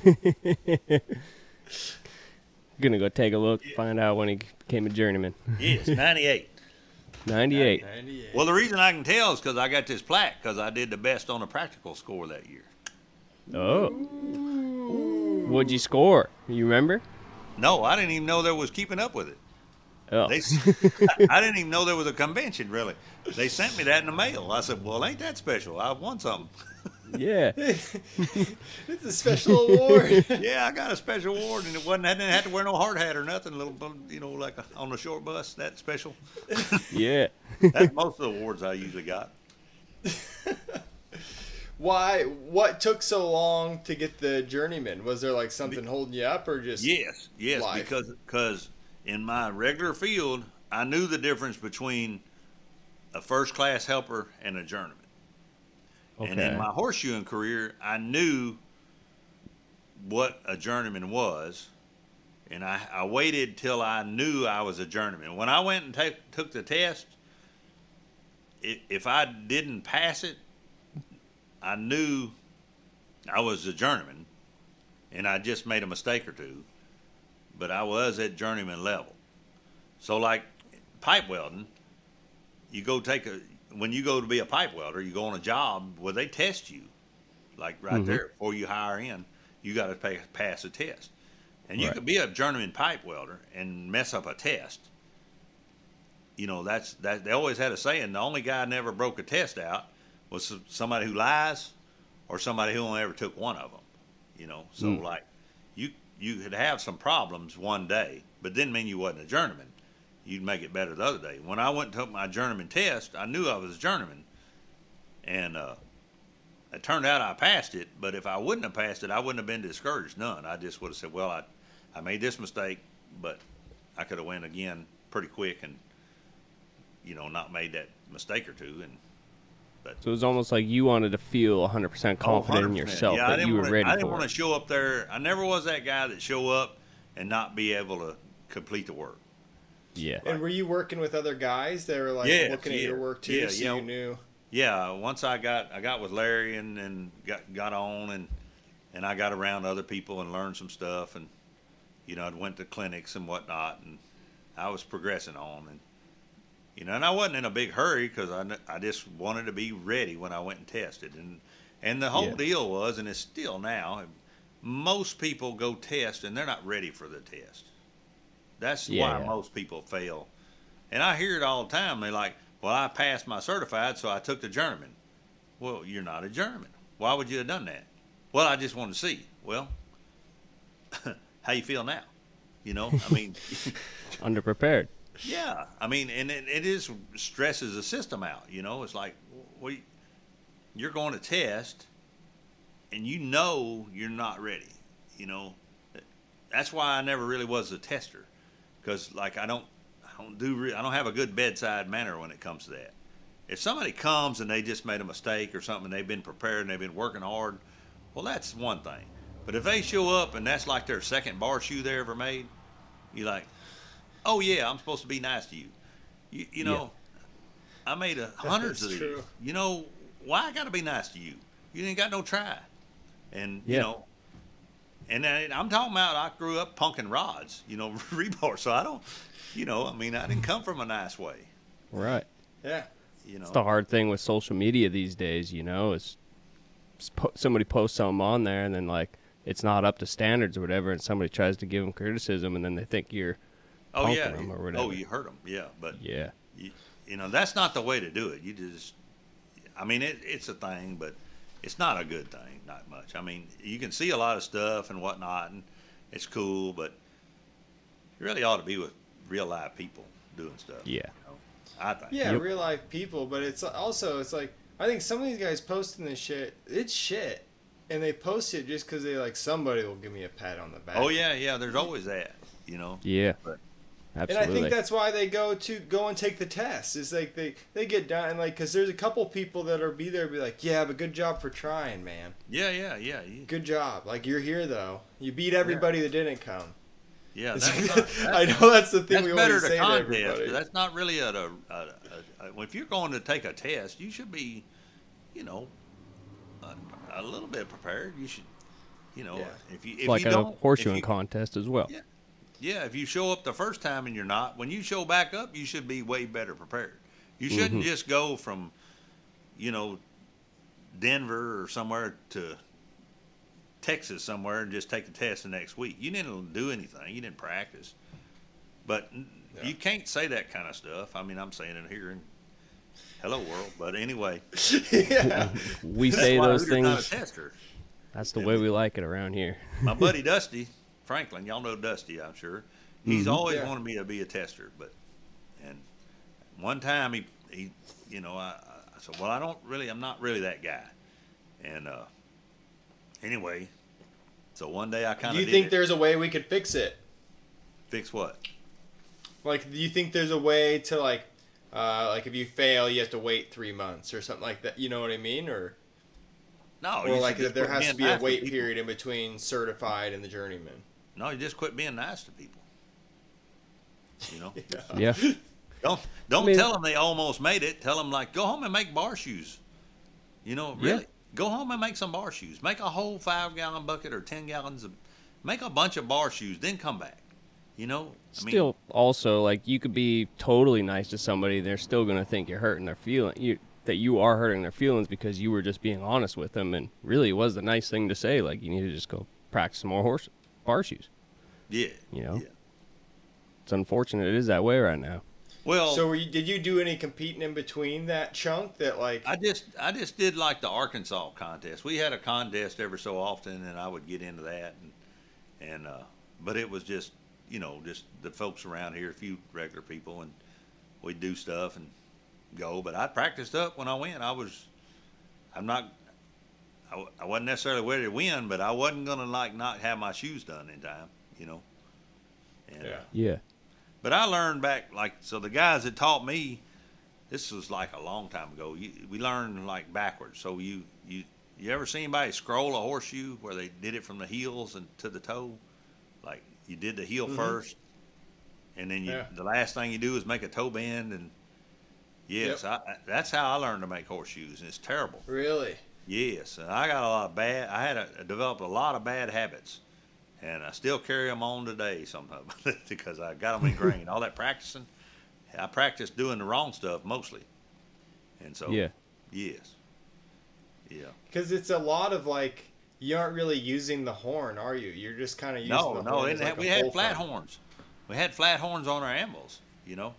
[laughs] Gonna go take a look, find out when he became a journeyman. yes, [laughs] '98. 98. 98. Well, the reason I can tell is because I got this plaque because I did the best on the practical score that year. Oh. What'd you score? You remember? No, I didn't even know there was keeping up with it. Oh. They, [laughs] I didn't even know there was a convention. Really, they sent me that in the mail. I said, "Well, ain't that special? I won something." Yeah. [laughs] it's a special award. [laughs] yeah, I got a special award, and it wasn't. I didn't have to wear no hard hat or nothing. Little, you know, like a, on the short bus. That special. [laughs] Yeah. That's most of the awards I usually got. Why? What took so long to get the journeyman? Was there like something holding you up, or just Yes, yes, life. because because in my regular field, I knew the difference between a first class helper and a journeyman. And in my horseshoeing career, I knew what a journeyman was, and I, I waited till I knew I was a journeyman. When I went and take, took the test, i if I didn't pass it, I knew I was a journeyman, and I just made a mistake or two, but I was at journeyman level. So, like pipe welding, you go take a when you go to be a pipe welder, you go on a job where they test you, like right Mhm. there before you hire in. You got to pay, pass a test, and you Right. could be a journeyman pipe welder and mess up a test. You know that's that. They always had a saying: the only guy never broke a test out was somebody who lies, or somebody who only ever took one of them. You know, so Mm. like you you could have some problems one day, but didn't mean you wasn't a journeyman you'd make it better the other day. When I went and took my journeyman test, I knew I was a journeyman, and uh, it turned out I passed it. But if I wouldn't have passed it, I wouldn't have been discouraged none. I just would have said, "Well, I, I made this mistake, but I could have went again pretty quick and, you know, not made that mistake or two." And But, So it was almost like you wanted to feel 100% confident in 100%. yourself Yeah, that you were wanna- ready I didn't for want to show up there. I never was that guy that show up and not be able to complete the work. Yeah. And were you working with other guys that were like Yes, looking at your work too, Yeah, so yeah. you knew? yeah, once I got I got with Larry and, and got got on and and I got around other people and learned some stuff and you know I went to clinics and whatnot and I was progressing on and you know and I wasn't in a big hurry because I, I just wanted to be ready when I went and tested and and the whole Yeah. deal was and it's still now most people go test and they're not ready for the test. That's Yeah, why yeah. most people fail. And I hear it all the time. They're like, well, I passed my certified, so I took the journeyman. Well, you're not a journeyman. Why would you have done that? Well, I just wanted to see. Well, [laughs] how you feel now? You know, I mean, [laughs] Underprepared. yeah, I mean, and it, it is stresses the system out. You know, it's like, well, you're going to test, and you know you're not ready. You know, that's why I never really was a tester, because like I don't, I don't do, re- I don't have a good bedside manner when it comes to that. If somebody comes and they just made a mistake or something, and they've been prepared and they've been working hard, well, that's one thing. But if they show up and that's like their second bar shoe they ever made, you're like, oh yeah, I'm supposed to be nice to you. You, you know, I made a hundreds of these. You know, why I got to be nice to you? You ain't got no try. And you know, and uh, I, I'm talking about I grew up punking rods, you know, [laughs] rebar. So I don't, you know, I mean, I didn't come from a nice way. Right. Yeah. You know, It's the hard thing with social media these days, you know, is somebody posts something on there and then like it's not up to standards or whatever, and somebody tries to give them criticism, and then they think you're, oh punking yeah, them or oh, whatever. oh you hurt them, yeah, but yeah, you, you know that's not the way to do it. You just, I mean, it, it's a thing, but it's not a good thing. Not much. I mean, you can see a lot of stuff and whatnot, and it's cool, but you really ought to be with real live people doing stuff. yeah. you know? I think. Yeah, Yep. real life people, but it's also it's like I think some of these guys posting this shit, it's shit, and they post it just because they like somebody will give me a pat on the back. Oh yeah, yeah. There's always that. You know. Yeah. But- And I think that's why they go to go and take the test. Is like they they get done and like because there's a couple people that are be there be like yeah, but good job for trying, man. Yeah, yeah, yeah. You, Good job. Like you're here though. You beat everybody that didn't come. yeah. That's, not, [laughs] that's, I know that's the thing that's we better always to say to contest. everybody. but That's not really a, a, a, a, a. If you're going to take a test, you should be, you know, a, a little bit prepared. You should, you know, Yeah. if you if it's like you a don't, horseshoeing if you, contest as well. Yeah. Yeah, if you show up the first time and you're not, when you show back up, you should be way better prepared. You shouldn't Mhm. just go from, you know, Denver or somewhere to Texas somewhere and just take the test the next week. You didn't do anything. You didn't practice. But Yeah. you can't say that kind of stuff. I mean, I'm saying it here in Hello World. But anyway, [laughs] yeah. We say those Hooter's things. That's the way we like it around here. my buddy Dusty Franklin, y'all know Dusty, I'm sure. He's Mhm. always Yeah. wanted me to be a tester, but and one time he he you know I, I said, well, I don't really, I'm not really that guy, and uh, anyway, so one day I kind of Do of you think there's a way we could fix it? fix what? Like, do you think there's a way to like, uh, like if you fail, you have to wait three months or something like that? You know what I mean? Or No, or you like should that there has to be a wait people. period in between certified and the journeyman. No, you just quit being nice to people. You know, [laughs] Yeah. don't don't mean- tell them they almost made it. Tell them like, go home and make bar shoes. You know, Yeah. really, go home and make some bar shoes. Make a whole five gallon bucket or ten gallons of, make a bunch of bar shoes. Then come back. You know, I mean, Still, also like you could be totally nice to somebody, they're still gonna think you're hurting their feeling. You that you are hurting their feelings because you were just being honest with them, and really it was the nice thing to say. Like you need to just go practice some more horse bar shoes. yeah, You know, yeah. it's unfortunate it is that way right now. Well, So, were you, did you do any competing in between that chunk? That like, I just I just did like the Arkansas contest. We had a contest every so often, and I would get into that, and and uh, but it was just you know just the folks around here, a few regular people, and we'd do stuff and go. But I practiced up when I went. I was I'm not. I, w- I wasn't necessarily ready to win, but I wasn't gonna like not have my shoes done in time, you know. And, uh, Yeah. Yeah. but I learned back like so the guys that taught me, this was like a long time ago. You, we learned like backwards. So you you you ever see anybody scroll a horseshoe where they did it from the heels and to the toe, like you did the heel Mhm. first, and then you Yeah. the last thing you do is make a toe bend and. Yes, I, I- that's how I learned to make horseshoes, and it's terrible. really? Yes, and I got a lot of bad. I had a, I developed a lot of bad habits, and I still carry them on today sometimes [laughs] because I got them ingrained. All that practicing, I practiced doing the wrong stuff mostly, and so Yeah. yes, yeah. Because it's a lot of like, you aren't really using the horn, are you? You're just kind of using No, the no, horn it as, had- a we had flat front. horns. We had flat horns on our anvils. You know,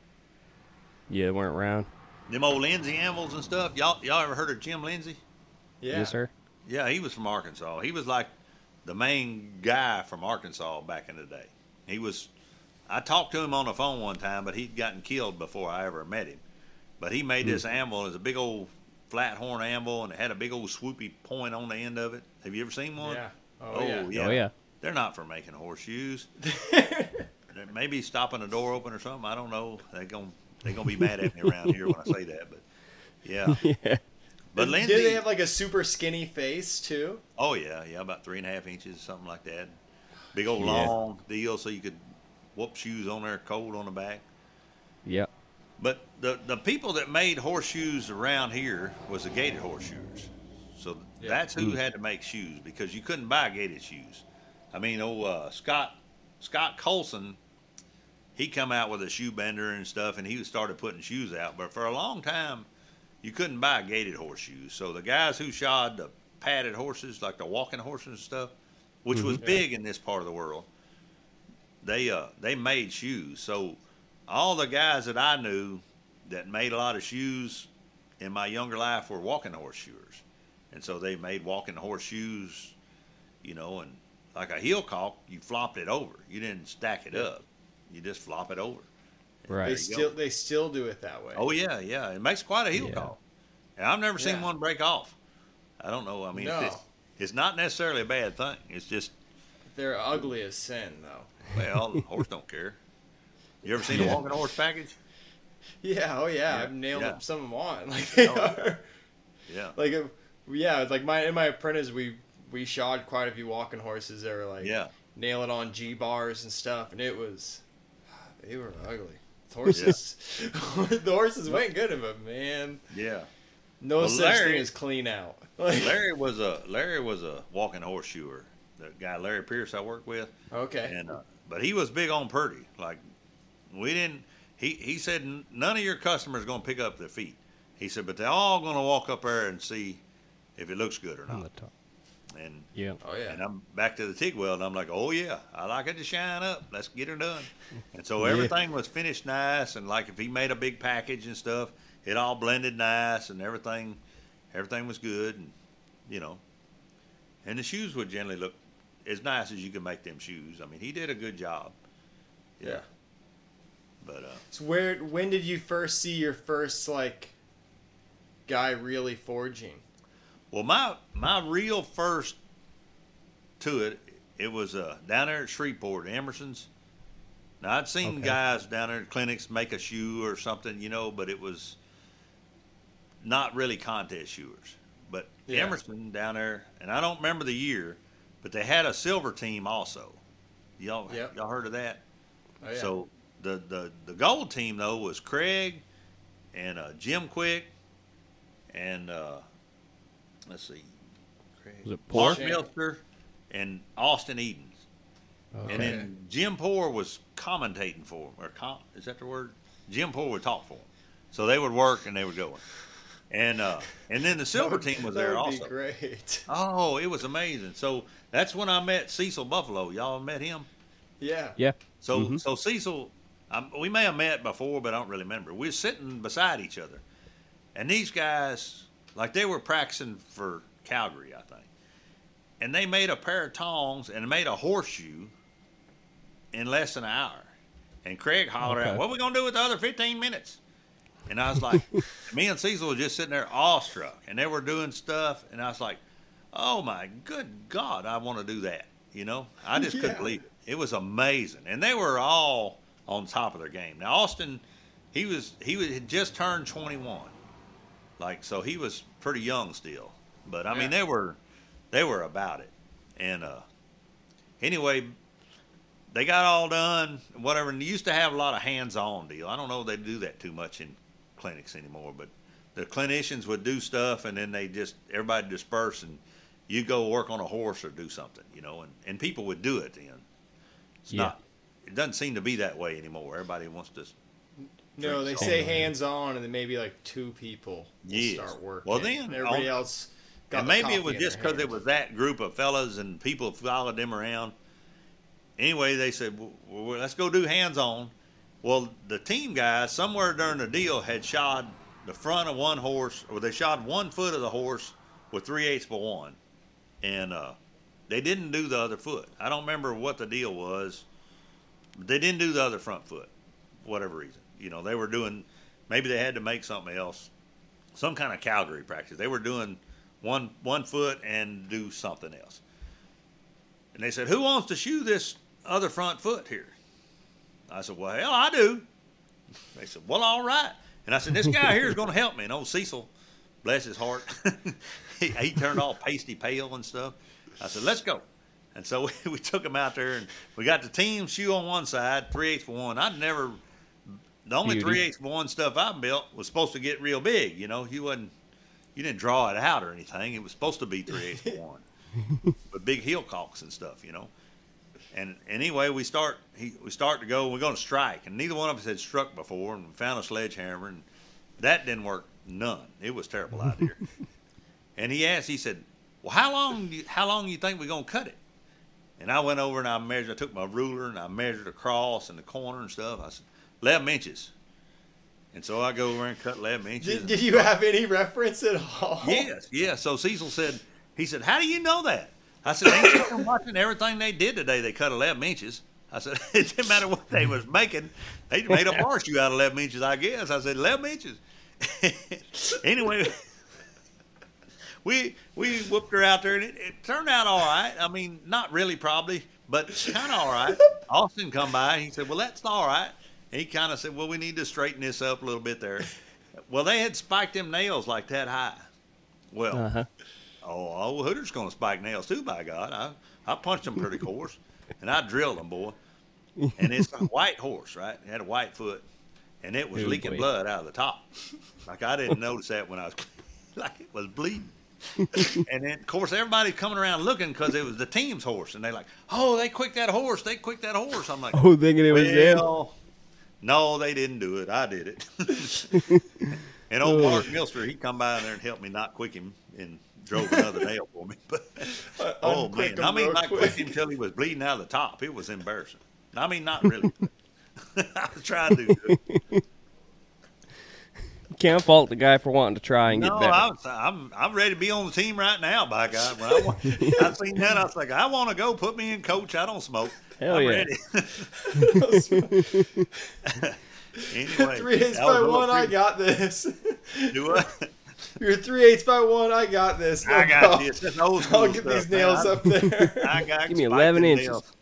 Yeah, they weren't round. them old Lindsay anvils and stuff. Y'all, y'all ever heard of Jim Lindsay? Yeah. Yes, sir. Yeah, he was from Arkansas. He was like the main guy from Arkansas back in the day. He was. I talked to him on the phone one time, but he'd gotten killed before I ever met him. But he made this hmm. anvil as a big old flat horn anvil, and it had a big old swoopy point on the end of it. Have you ever seen one? Yeah. Oh, Oh, yeah. yeah. Oh yeah. They're not for making horseshoes. [laughs] They're Maybe stopping the door open or something. I don't know. They gon' they're gonna be mad at me around here when I say that. But yeah. [laughs] yeah. But Did Lindsay, they have like a super skinny face too? Oh yeah, yeah, about three and a half inches, something like that. Big old Yeah. long deal, so you could whoop shoes on there, cold on the back. Yep. But the the people that made horseshoes around here was the gaited horseshoers. So Yeah. that's who had to make shoes because you couldn't buy gaited shoes. I mean, oh uh, Scott Scott Colson, he come out with a shoe bender and stuff, and he started putting shoes out. But for a long time, you couldn't buy gaited horseshoes. So the guys who shod the padded horses, like the walking horses and stuff, which was Yeah. big in this part of the world, they uh they made shoes. So all the guys that I knew that made a lot of shoes in my younger life were walking horseshoers, and so they made walking horseshoes, you know, and like a heel caulk, you flopped it over. You didn't stack it Yeah. up. You just flop it over, Right. you still go. they still do it that way. Oh yeah, yeah. It makes quite a heel Yeah. caulk. And I've never seen Yeah. one break off. I don't know. I mean, No. it's, it's not necessarily a bad thing. It's just They're ugly as sin though. well, the horse don't care. You ever seen a walking horse package? Yeah, oh yeah, Yeah, I've nailed yeah. up some of them on. [laughs] Like they Oh. are. Yeah. Like if- yeah, it's like my in my apprentice we we shod quite a few walking horses that were like Yeah. nailing on G bars and stuff, and it was they were ugly. The [laughs] horses, [laughs] the horses went good, but man, Yeah. no Well, such Larry- thing as clean out. [laughs] Larry was a Larry was a walking horseshoer. The guy Larry Pierce I worked with, okay, and uh, but he was big on Purdy. Like we didn't. He he said none of your customers going to pick up their feet. He said, but they're all going to walk up there and see if it looks good or On not. The top. And Yeah. oh yeah, and I'm back to the TIG weld, and I'm like, oh yeah, I like it to shine up. Let's get her done. And so [laughs] Yeah. everything was finished nice, and like if he made a big package and stuff, it all blended nice, and everything, everything was good, and you know, and the shoes would generally look as nice as you can make them shoes. I mean, he did a good job. yeah. But uh, So where when did you first see your first like guy really forging? Well, my my real first to it, it was uh, down there at Shreveport, Emerson's. Now I'd seen Okay. guys down there at clinics make a shoe or something, you know, but it was not really contest shoers. But Yeah. Emerson down there, and I don't remember the year, but they had a silver team also. Y'all, Yep. y'all heard of that? Oh, yeah. So the, the the gold team though was Craig and uh, Jim Quick and uh, let's see, Craig, Was it Mark Poor? Milster and Austin Edens. Okay. And then Jim Poor was commentating for him, or com- is that the word? Jim Poor would talk for him, so they would work and they would go. And uh, and then the silver That would- team was that there would also. Be great. [laughs] Oh, it was amazing. So that's when I met Cecil Buffalo. Y'all met him? Yeah. yeah. So Mhm. so Cecil, um, we may have met before, but I don't really remember. We're sitting beside each other, and these guys, like they were practicing for Calgary, I think, and they made a pair of tongs and made a horseshoe in less than an hour. And Craig hollered out, "What are we gonna do with the other 15 minutes?" And I was like, [laughs] me and Cecil were just sitting there awestruck, and they were doing stuff, and I was like, "Oh my good God, I want to do that." You know, I just Yeah. couldn't believe it. It was amazing, and they were all on top of their game. Now Austin, he was he was, had just turned 21, like so he was pretty young still, but I Yeah. mean they were they were about it, and uh, anyway, they got all done, whatever. And they used to have a lot of hands-on deal. I don't know if they do that too much in clinics anymore, but the clinicians would do stuff, and then they just everybody disperse, and you go work on a horse or do something, you know, and, and people would do it then. It's Yeah. not. It doesn't seem to be that way anymore. Everybody wants to. No, they say hands on, and then maybe like two people will Yes. start working. Well, then, and everybody on- else. Got and the maybe it was just because it was that group of fellas and people followed them around. Anyway, they said, well, well, "Let's go do hands on." Well, the team guys somewhere during the deal had shod the front of one horse, or they shod one foot of the horse with three eighths of one, and uh, they didn't do the other foot. I don't remember what the deal was. But they didn't do the other front foot, whatever reason. You know, they were doing. Maybe they had to make something else, some kind of Calgary practice. They were doing one one foot and do something else. And they said, "Who wants to shoe this other front foot here?" I said, "Well, hell, I do." They said, "Well, all right." And I said, "This guy here is going to help me." And old Cecil, bless his heart, [laughs] he, he turned all pasty pale and stuff. I said, "Let's go." And so we, [laughs] we took him out there, and we got the team shoe on one side, three eighths for one. I'd never. The only three eighths one stuff I built was supposed to get real big. You know, you wasn't you didn't draw it out or anything. It was supposed to be three eighths [laughs] one, with big heel caulks and stuff, you know. And anyway, we start he, we start to go. We're going to strike, and neither one of us had struck before, and we found a sledgehammer, and that didn't work none. It was terrible [laughs] out here. and he asked, he said, "Well, how long do you, how long you think we're going to cut it?" And I went over and I measured. I took my ruler and I measured across and the corner and stuff. I said, eleven inches. And so I go over and cut eleven inches. Did, did you have any reference at all? Yes, yes. So Cecil said, he said, how do you know that? I said, ain't you watching everything they did today? They cut 11 inches. I said, [laughs] it didn't matter what they was making. They made a [laughs] horseshoe out of 11 inches, I guess. I said, 11 inches. [laughs] anyway, we we whooped her out there, and it, it turned out all right. I mean, not really, probably, but kind of all right. Austin come by, and he said, well, that's all right. He kind of said, well, we need to straighten this up a little bit there. Well, they had spiked them nails like that high. Well, Uh-huh. Oh, old Hooter's gonna spike nails too, by God. I, I punched them pretty coarse, and I drilled them, boy. And it's a white horse, right? It had a white foot, and it was Oh, leaking blood out of the top. Like I didn't notice that when I was, [laughs] like it was bleeding. [laughs] and then, of course, everybody's coming around looking because it was the team's horse, and they're like, oh, they quick that horse, they quick that horse. I'm like, Oh, thinking it was them. No, they didn't do it. I did it. [laughs] and old Mark Milster, he come by there and helped me not quick him and drove another nail for me. But oh man, I mean, not quick. him until he was bleeding out of the top. It was embarrassing. I mean, not really. [laughs] [laughs] I was trying to. Can't fault the guy for wanting to try and No, get better. I was, I'm I'm ready to be on the team right now. By God, when I, I seen that, I was like, I want to go. Put me in, coach. I don't smoke. Hell I'm yeah. ready. [laughs] anyway, three eighths by a little one, I got this. Do what? [laughs] You're three eighths by one, I got this. No I got problem. this. That's old school I'll get stuff, these nails man. up there. [laughs] I got Give me 11 inches. nails.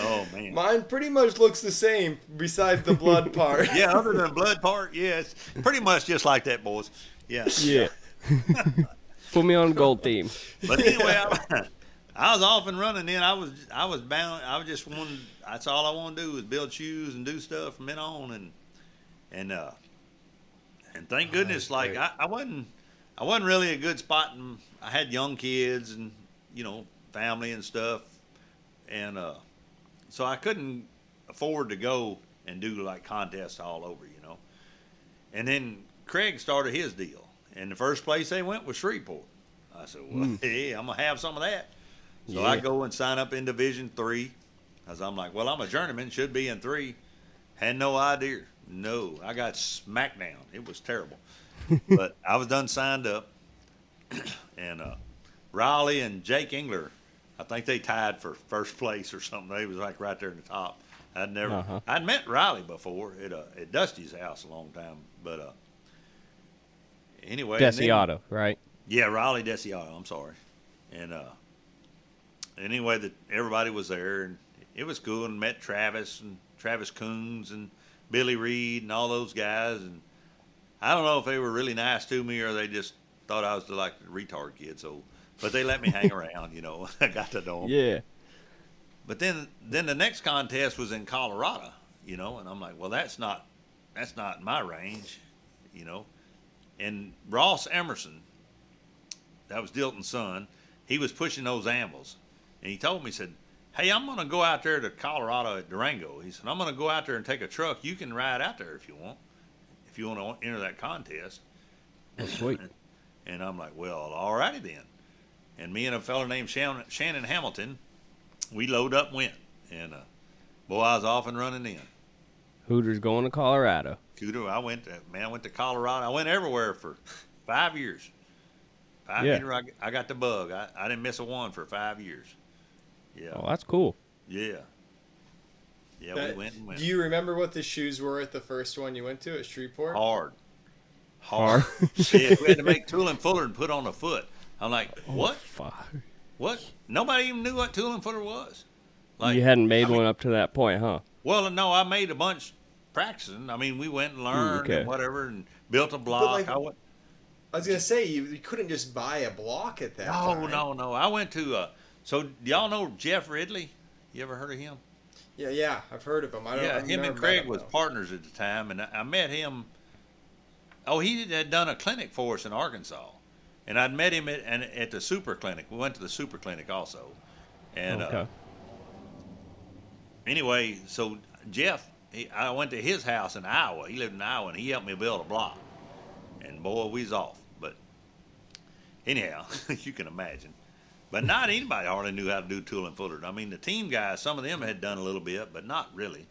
Oh man. Mine pretty much looks the same, besides the blood part. yeah, other than the blood part, yeah, it's pretty much just like that, boys. Yeah. yeah. Put me on the gold team. But anyway, I, I was off and running. Then I was I was bound. I was just wanted. That's all I want to do is build shoes and do stuff from then on, and and uh and thank goodness, like. I, I wasn't I wasn't really a good spot. And I had young kids and you know family and stuff, and uh so I couldn't afford to go and do like contests all over, you know. And then Craig started his deal, and the first place they went was Shreveport. I said, "Well, [laughs] hey, I'm gonna have some of that." So I go and sign up in Division Three, as I'm like, "Well, I'm a journeyman, should be in three. Had no idea. No, I got smacked down. It was terrible, [laughs] but I was done signed up, [clears throat] and uh, Riley and Jake Engler, I think they tied for first place or something. They was like right there in the top. I'd never, Uh-huh. I'd met Riley before at uh, at Dusty's house a long time, but uh, anyway, Desiato, right? yeah, Riley Desiato. I'm sorry. And uh, anyway, that everybody was there, and it was cool. And met Travis and Travis Coons and Billy Reed and all those guys. And I don't know if they were really nice to me or they just thought I was the, like the retard kid. So, but they let me hang [laughs] around. You know, [laughs] I got to know 'em. Yeah. But then, then the next contest was in Colorado, you know, and I'm like, well, that's not, that's not my range, you know. And Ross Emerson, that was Dilton's son, he was pushing those anvils, and he told me, he said, hey, I'm going to go out there to Colorado at Durango. He said, I'm going to go out there and take a truck. You can ride out there if you want, if you want to enter that contest. Sweet. And I'm like, well, all righty then. And me and a fellow named Shannon, Shannon Hamilton, we load up and went. And uh, boy, I was off and running then. Hooters going to Colorado. Cooter, I went to, man, I went to Colorado. I went everywhere for five years. Five Yeah. years, I, I got the bug. I, I didn't miss a one for five years. Yeah. Oh, that's cool. Yeah. Yeah, we That- went and went. Do you remember what the shoes were at the first one you went to at Shreveport? Hard. Hard. yeah, [laughs] we had to make Tool and Fuller and put on a foot. I'm like, what? Fuck. What? Nobody even knew what Tool and Fuller was. Like, you hadn't made I mean- one up to that point, huh? Well, no, I made a bunch practicing. I mean, we went and learned okay. and whatever, and built a block. like- I went. I was gonna say you, you couldn't just buy a block at that No, time. no, no. I went to. Uh, so do y'all know Jeff Ridley? You ever heard of him? Yeah, yeah, I've heard of him. I don't. yeah, I've him and Craig him, was though. partners at the time, and I, I met him. Oh, he had done a clinic for us in Arkansas, and I'd met him at and at the super clinic. We went to the super clinic also, and okay. uh, anyway, so Jeff, he, I went to his house in Iowa. He lived in Iowa, and he helped me build a block. And boy, we was off. But anyhow, [laughs] you can imagine. But not anybody hardly knew how to do tool and fuller. I mean, the team guys, some of them had done a little bit, but not really.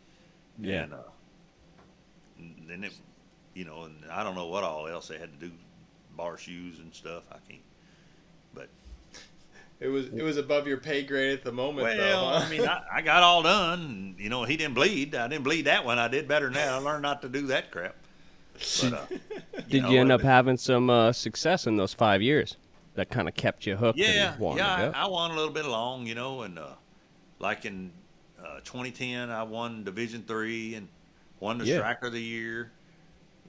yeah. And, uh, and then it, you know, and I don't know what all else they had to do, bar shoes and stuff. I can't. But It was it was above your pay grade at the moment, Well, though. Huh? I mean, I, I got all done. And, you know, he didn't bleed. I didn't bleed that one. I did better than that. I learned not to do that crap. But, uh, [laughs] Did know, you end up it- having some uh, success in those five years? That kind of kept you hooked. Yeah, and yeah. I, I won a little bit along, you know, and uh, like in uh, 2010, I won Division Three and won the Yeah. Striker of the Year.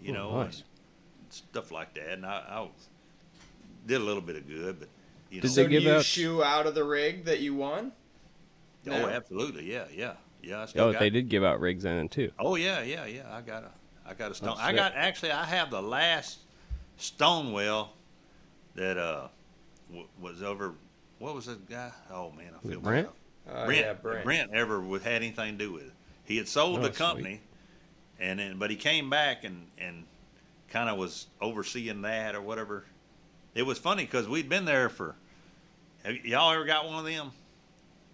You Oh, know, nice. and stuff like that. And I, I did a little bit of good, but you know, Did so they do give you out- shoe out of the rig that you won? oh, No. absolutely, yeah, yeah, yeah. I still Oh, got they did give out rigs then too. Oh yeah, yeah, yeah. I got a, I got a stone. That's I sick. got actually, I have the last Stonewell that uh w- was over. What was that guy? Oh man, I feel it Brent? bad. Uh, Brent, yeah, Brent. Brent ever would- had anything to do with it. He had sold Oh, the sweet. company, and then but he came back and and kind of was overseeing that or whatever. It was funny because we'd been there for. Have y'all ever got one of them?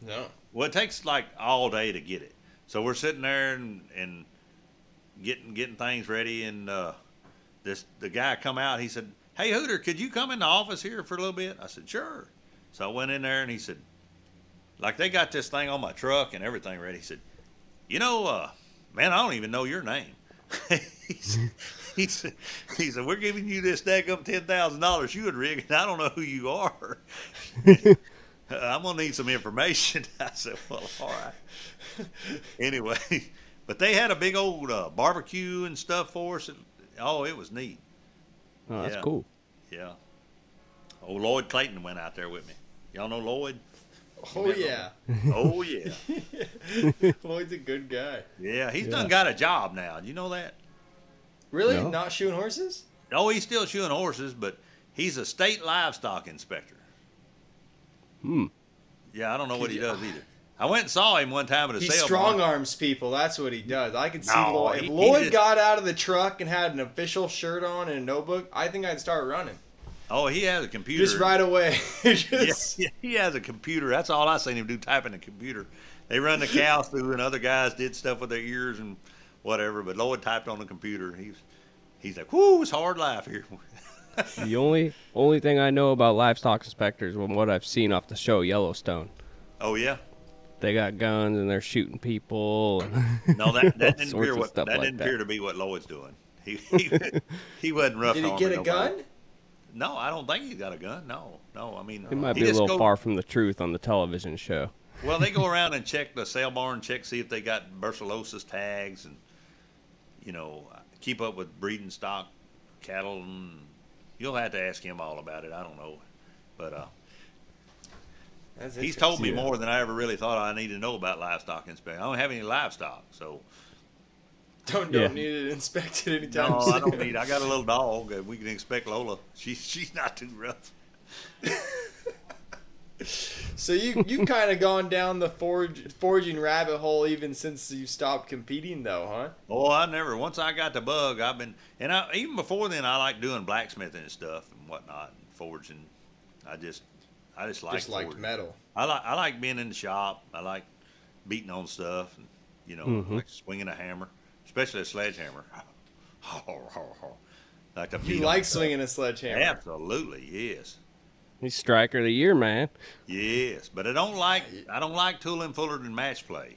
No. Well, it takes like all day to get it. So we're sitting there and, and getting getting things ready, and uh, this the guy come out. He said, "Hey Hooter, could you come in the office here for a little bit?" I said, "Sure." So I went in there, and he said, "Like they got this thing on my truck and everything ready." He said, "You know, uh, man, I don't even know your name." [laughs] he, said, he said, "He said we're giving you this ten thousand dollars you would rig, and I don't know who you are." [laughs] Uh, I'm gonna need some information. [laughs] I said, well, all right. anyway, but they had a big old uh, barbecue and stuff for us. Oh, it was neat. Oh, that's Yeah. cool. Yeah. Oh, Lloyd Clayton went out there with me. Y'all know Lloyd? Oh yeah. Oh yeah, [laughs] Lloyd's a good guy. yeah. He's Yeah. done got a job now. You know that? Really? No. Not shoeing horses? No, he's still shoeing horses, but he's a state livestock inspector. Hmm. Yeah, I don't know what he Yeah. does either. I went and saw him one time at a He sale. strong barn. arms people. That's what he does. I could see No, Lloyd. If he- he Lloyd just- got out of the truck and had an official shirt on and a notebook, I think I'd start running. Oh, he has a computer. Just right away. [laughs] Just, Yeah, he has a computer. That's all I seen him do, typing a computer. They run the cows through, and other guys did stuff with their ears and whatever. But Lloyd typed on the computer. He's he's like, "Whoo, it's hard life here." [laughs] The only only thing I know about livestock inspectors from what I've seen off the show Yellowstone. oh yeah, They got guns and they're shooting people. And [laughs] no, that, that [laughs] didn't appear what that like didn't that. appear to be what Lloyd's doing. He [laughs] he, he wasn't rough. did he get a gun? No, I don't think he's got a gun. No, no. I mean, It might he be a just little go- far from the truth on the television show. Well, they go around and check the sale barn, check see if they got brucellosis tags, and you know, keep up with breeding stock cattle. And you'll have to ask him all about it. I don't know, but uh, That's he's told me Yeah. more than I ever really thought I needed to know about livestock inspection. I don't have any livestock, so Don't don't need it inspected anytime no, I don't need. I got a little dog. and We can inspect Lola. She she's not too rough. [laughs] So you you kind of gone down the forge, forging rabbit hole even since you stopped competing, though, huh? Oh, I never. Once I got the bug, I've been, and I even before then, I like doing blacksmithing and stuff and whatnot, and forging. I just, I just like Just like metal. I like, I like being in the shop. I like beating on stuff, and you know, Mhm. like swinging a hammer, especially a sledgehammer. [laughs] like to You beat like on stuff. swinging a sledgehammer. Absolutely, yes, He's striker of the year, man. yes. But I don't like, I don't like Tool and Fullerton match play.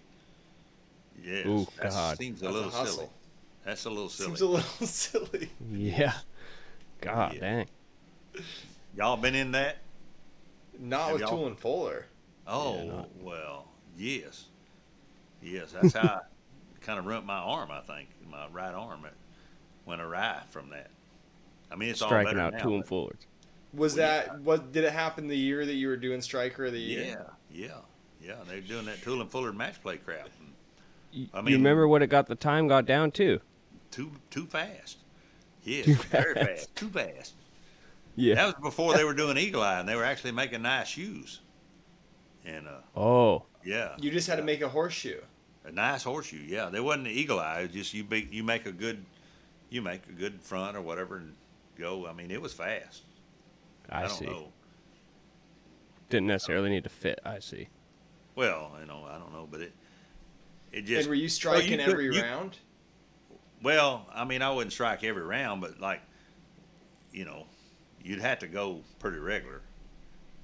Yes, Ooh, that God. seems a That's a little silly. That's a little silly. Seems a little [laughs] silly. Yeah. God Yeah. dang. Y'all been in that? Not Have with y'all- Tool and Fuller. Oh, Yeah, not- well, yes. Yes, that's how [laughs] I kind of ruined my arm, I think. My right arm it went awry from that. I mean, it's all Striking better out now, two and but- forwards. Was Well, that what did it happen the year that you were doing Striker of the Yeah, Year? yeah, yeah. Yeah. They're doing that Tool and Fuller match play crap. And You, I you remember what it got the time got down to? Too, too fast. Yes, Too very fast. fast. Too fast. Yeah. That was before they were doing Eagle Eye, and they were actually making nice shoes. And uh, Oh. yeah, You just had to make a horseshoe. A nice horseshoe, yeah. They wasn't the eagle eye. It was just you be, you make a good you make a good front or whatever and go. I mean, it was fast. I, don't see. know. Didn't necessarily need to fit. I see. Well, you know, I don't know, but it it just and were you striking could- every you- round? well, I mean, I wouldn't strike every round, but like, you know, you'd have to go pretty regular,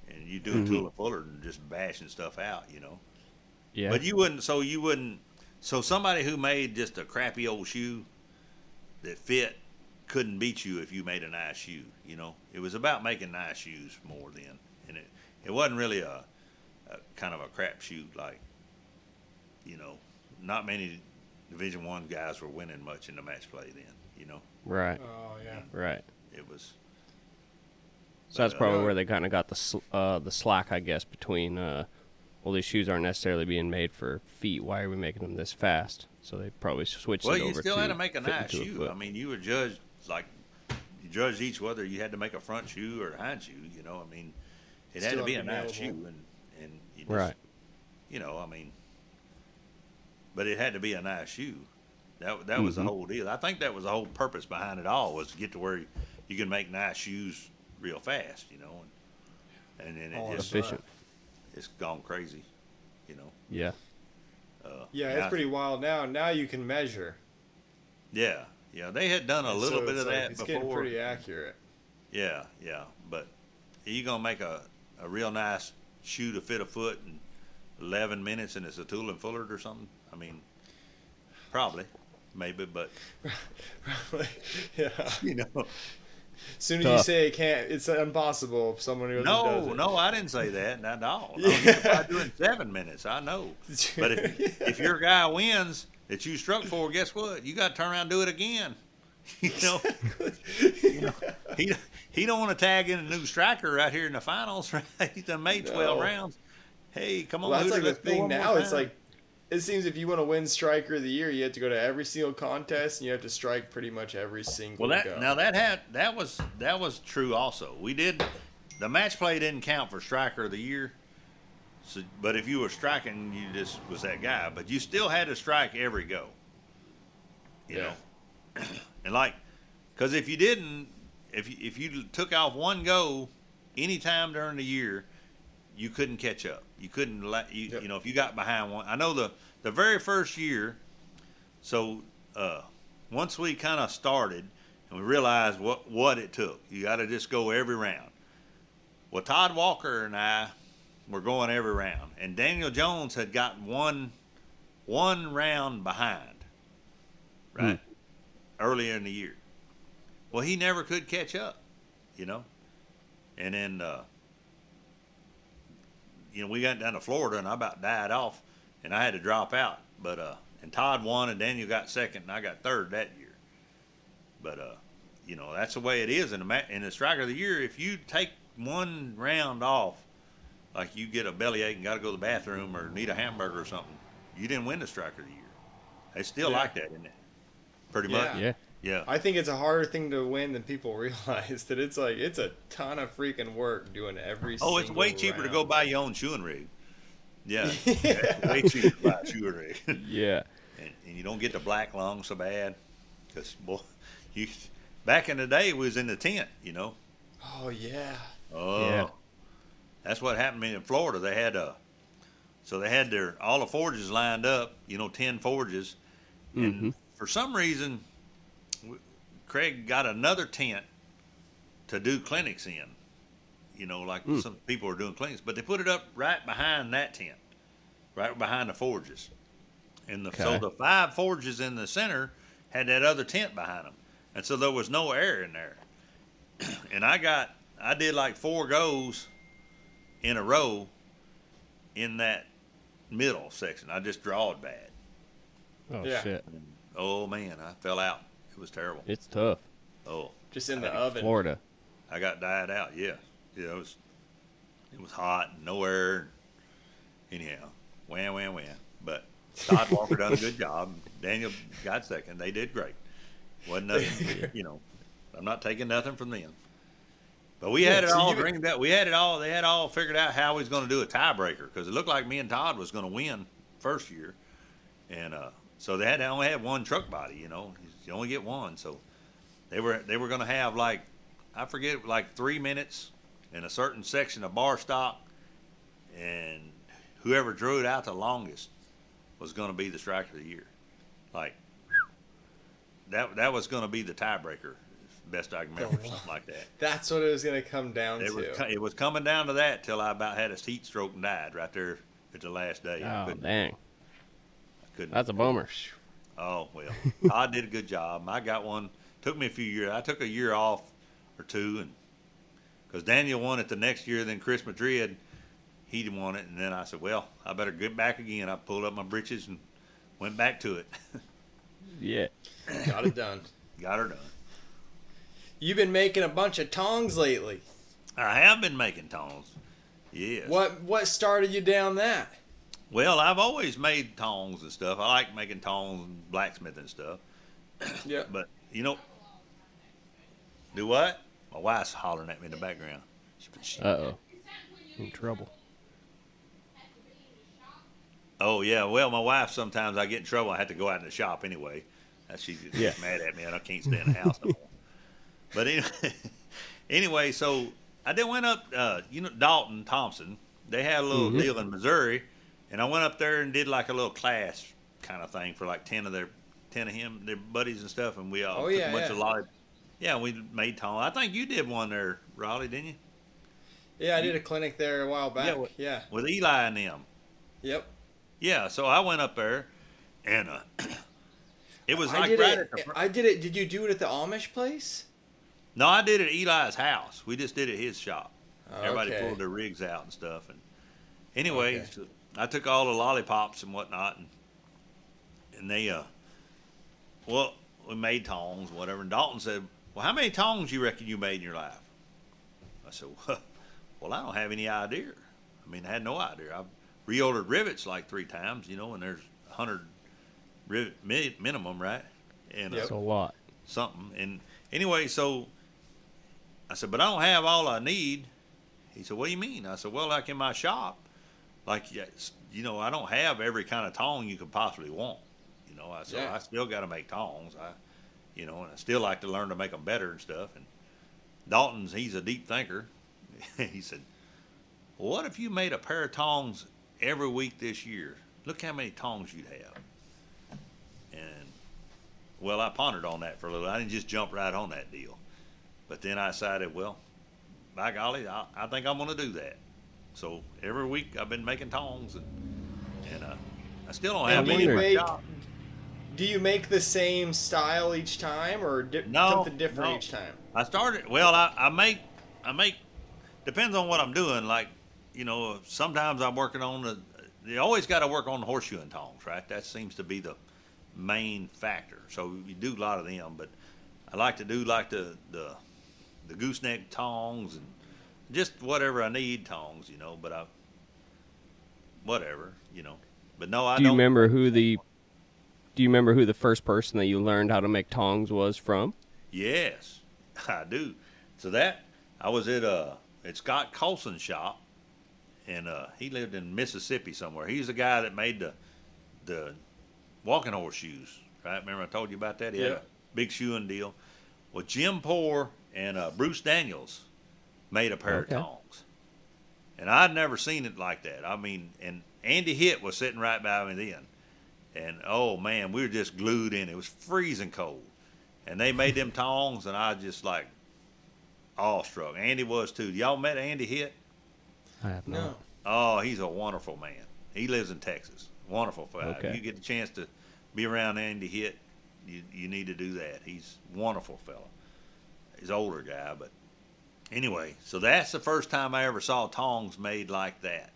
and you do a mm-hmm. tool and fuller and just bashing stuff out, you know. Yeah. But you wouldn't. So you wouldn't. So somebody who made just a crappy old shoe that fit couldn't beat you if you made a nice shoe. You know, it was about making nice shoes more then, and it it wasn't really a, a kind of a crap shoe like. You know, not many Division One guys were winning much in the match play then. You know, right. Oh yeah. Right. it was. So that's probably where they kind of got the sl- uh, the slack, I guess, between uh, well, these shoes aren't necessarily being made for feet. Why are we making them this fast? So they probably switched over. Well, it you over still to had to make a nice shoe. foot. I mean, you were judged like you judged each whether you had to make a front shoe or a hind shoe. You know, I mean, it had to be a had to be nice shoe, and and you just, right. You know, I mean, but it had to be a nice shoe. That that was the Mhm. whole deal. I think that was the whole purpose behind it all was to get to where you, you can make nice shoes real fast. You know, and and then All it just efficient. it's gone crazy. You know. Yeah. Uh, Yeah, now- it's pretty wild now. Now you can measure. Yeah, yeah. They had done a And little so bit of like, that It's before. getting pretty accurate. Yeah, yeah. But are you gonna make a, a real nice shoe to fit a foot in eleven minutes and it's a tool and fuller or something? I mean, probably, maybe, but [laughs] probably, yeah. [laughs] you know, As soon as you say it can't, it's impossible. If someone who does no, it. no, I didn't say that, not at all. [laughs] No, Yeah. you could probably do it in seven minutes. I know, but if, if your guy wins that you struck for, guess what? You got to turn around and do it again. [laughs] You know, he he don't want to tag in a new striker right here in the finals. [laughs] Right? He's done made twelve No. rounds. Hey, come on, Well, that's Hooter, like the thing now. It's like it seems if you want to win striker of the year, you have to go to every single contest and you have to strike pretty much every single. Well, that go. now that had that was that was true also. We did the match play didn't count for striker of the year. So, but if you were striking, you just was that guy. But you still had to strike every go. You Yeah. know, [clears throat] and like, because if you didn't, if you, if you took off one go, anytime during the year, you couldn't catch up. You couldn't let you Yep. you know if you got behind one. I know the the very first year. So uh, once we kind of started and we realized what what it took, you got to just go every round. Well, Todd Walker and I were going every round, and Daniel Jones had got one one round behind, right, earlier in the year. Well, he never could catch up, you know, and then. Uh, you know, we got down to Florida and I about died off and I had to drop out. But uh and Todd won and Daniel got second and I got third that year. But uh you know, that's the way it is in the ma- in the striker of the year. If you take one round off, like you get a bellyache and got to go to the bathroom or need a hamburger or something, you didn't win the striker of the year. They still Yeah. like that, isn't it? Pretty Yeah. much. Yeah. Yeah. I think it's a harder thing to win than people [laughs] realize. That it's like it's a ton of freaking work doing every. Oh, it's way cheaper to go buy your own shoeing rig. Yeah. Yeah. It's [laughs] way cheaper to buy a shoeing rig. Yeah. and, and you don't get the black lung so bad because boy [laughs] you back in the day we was in the tent you know Oh yeah. oh Yeah. that's what happened to me in florida they had a so they had their all the forges lined up you know 10 forges and Mhm. for some reason w- craig got another tent to do clinics in you know like Mm. some people are doing clinics but they put it up right behind that tent right behind the forges and the, so the five forges in the center had that other tent behind them, and so there was no air in there. [clears throat] and I got, I did like four goes in a row in that middle section. I just drawed bad. Oh Yeah. shit. And, oh man, I fell out. It was terrible. It's tough. Oh, Just in the Hey, oven. Florida. I got died out. Yeah, yeah. It was, it was hot, no air. Anyhow, wham, wham, wham. But Todd Walker done a good [laughs] job. Daniel got second. They did great. Wasn't nothing, you know. I'm not taking nothing from them. But we Yeah, had it so all you- dreamed out. We had it all. They had all figured out how we was going to do a tiebreaker because it looked like me and Todd was going to win first year, and uh, so they had to only had one truck body. You know, you only get one. So they were they were going to have like I forget like three minutes in a certain section of bar stock, and whoever drew it out the longest was going to be the striker of the year. Like that that was going to be the tiebreaker. best I can remember, oh, something like that. [laughs] That's what it was going to come down It to. was it was coming down to that till I about had a heat stroke and died right there at the last day. Oh couldn't, dang, I couldn't that's a bummer. Oh well, [laughs] Todd did a good job. I got one. Took me a few years. I took a year off or two, and because Daniel won it the next year, then Chris Madrid, he won it, and then I said, well, I better get back again. I pulled up my britches and went back to it. [laughs] Yeah. Got it done. got her done. You've been making a bunch of tongs lately. I have been making tongs. Yes. What what started you down that? Well, I've always made tongs and stuff. I like making tongs and blacksmithing stuff. [coughs] Yeah. But you know, do what? My wife's hollering at me in the background. Uh oh. In trouble. Oh yeah, well, my wife sometimes I get in trouble. I have to go out in the shop anyway. Uh, She gets Yeah. [laughs] mad at me, and I can't stay in the house no more. But anyway, [laughs] anyway, so I then went up. Uh, you know, Dalton Thompson. They had a little Mhm. deal in Missouri, and I went up there and did like a little class kind of thing for like ten of their ten of him their buddies and stuff, and we all Oh, took yeah, a bunch yeah. of lolly. Yeah, we made tongs. I think you did one there, Raleigh, didn't you? Yeah, I did a clinic there a while back. Yeah, what- Yeah. With Eli and them. Yep. Yeah, so I went up there, and uh, [clears throat] it was I like did right it. the I did it. Did you do it at the Amish place? No, I did it at Eli's house. We just did it at his shop. Everybody Okay. pulled their rigs out and stuff. And anyway, Okay. so I took all the lollipops and whatnot, and and they uh, well, we made tongs, whatever. And Dalton said, "Well, how many tongs you reckon you made in your life?" I said, [laughs] "Well, I don't have any idea. I mean, I had no idea. I've reordered rivets like three times, you know, and there's a hundred rivet mi- minimum, right? And uh. That's a lot. something. And anyway, so I said, but I don't have all I need. He said, what do you mean? I said, well, like in my shop, like you know, I don't have every kind of tong you could possibly want. You know, I said, Yeah. I still got to make tongs. I, you know, and I still like to learn to make them better and stuff. And Dalton's, he's a deep thinker. [laughs] he said, well, what if you made a pair of tongs every week this year? Look how many tongs you'd have. And well, I pondered on that for a little. I didn't just jump right on that deal. But then I decided, well, by golly, I, I think I'm going to do that. So every week I've been making tongs, and and uh, I still don't have And do any. you make do you make the same style each time or di- No, something different no. each time? I started. Well, I, I make I make depends on what I'm doing. Like you know, sometimes I'm working on the. You always got to work on the horseshoeing tongs, right? That seems to be the main factor. So you do a lot of them, but I like to do like the the the gooseneck tongs and just whatever I need tongs, you know. But I whatever, you know. But no, I Do you don't. remember who the Do you remember who the first person that you learned how to make tongs was from? Yes, [laughs] I do. So that I was at uh at Scott Colson's shop, and uh, he lived in Mississippi somewhere. He's the guy that made the the walking horse shoes, right? Remember I told you about that? He had Yeah. a big shoeing deal. Well, Jim Poor and uh, Bruce Daniels made a pair Okay. of tongs, and I'd never seen it like that. I mean, and Andy Hitt was sitting right by me then, and oh man, we were just glued in. It was freezing cold and they made them tongs, and I just like awestruck. Andy was too. Y'all met Andy Hitt? I have No. Oh, he's a wonderful man. He lives in Texas. Wonderful fellow. Okay. If you get the chance to be around Andy Hitt, you you need to do that. He's a wonderful fellow. He's an older guy, but anyway, so that's the first time I ever saw tongs made like that,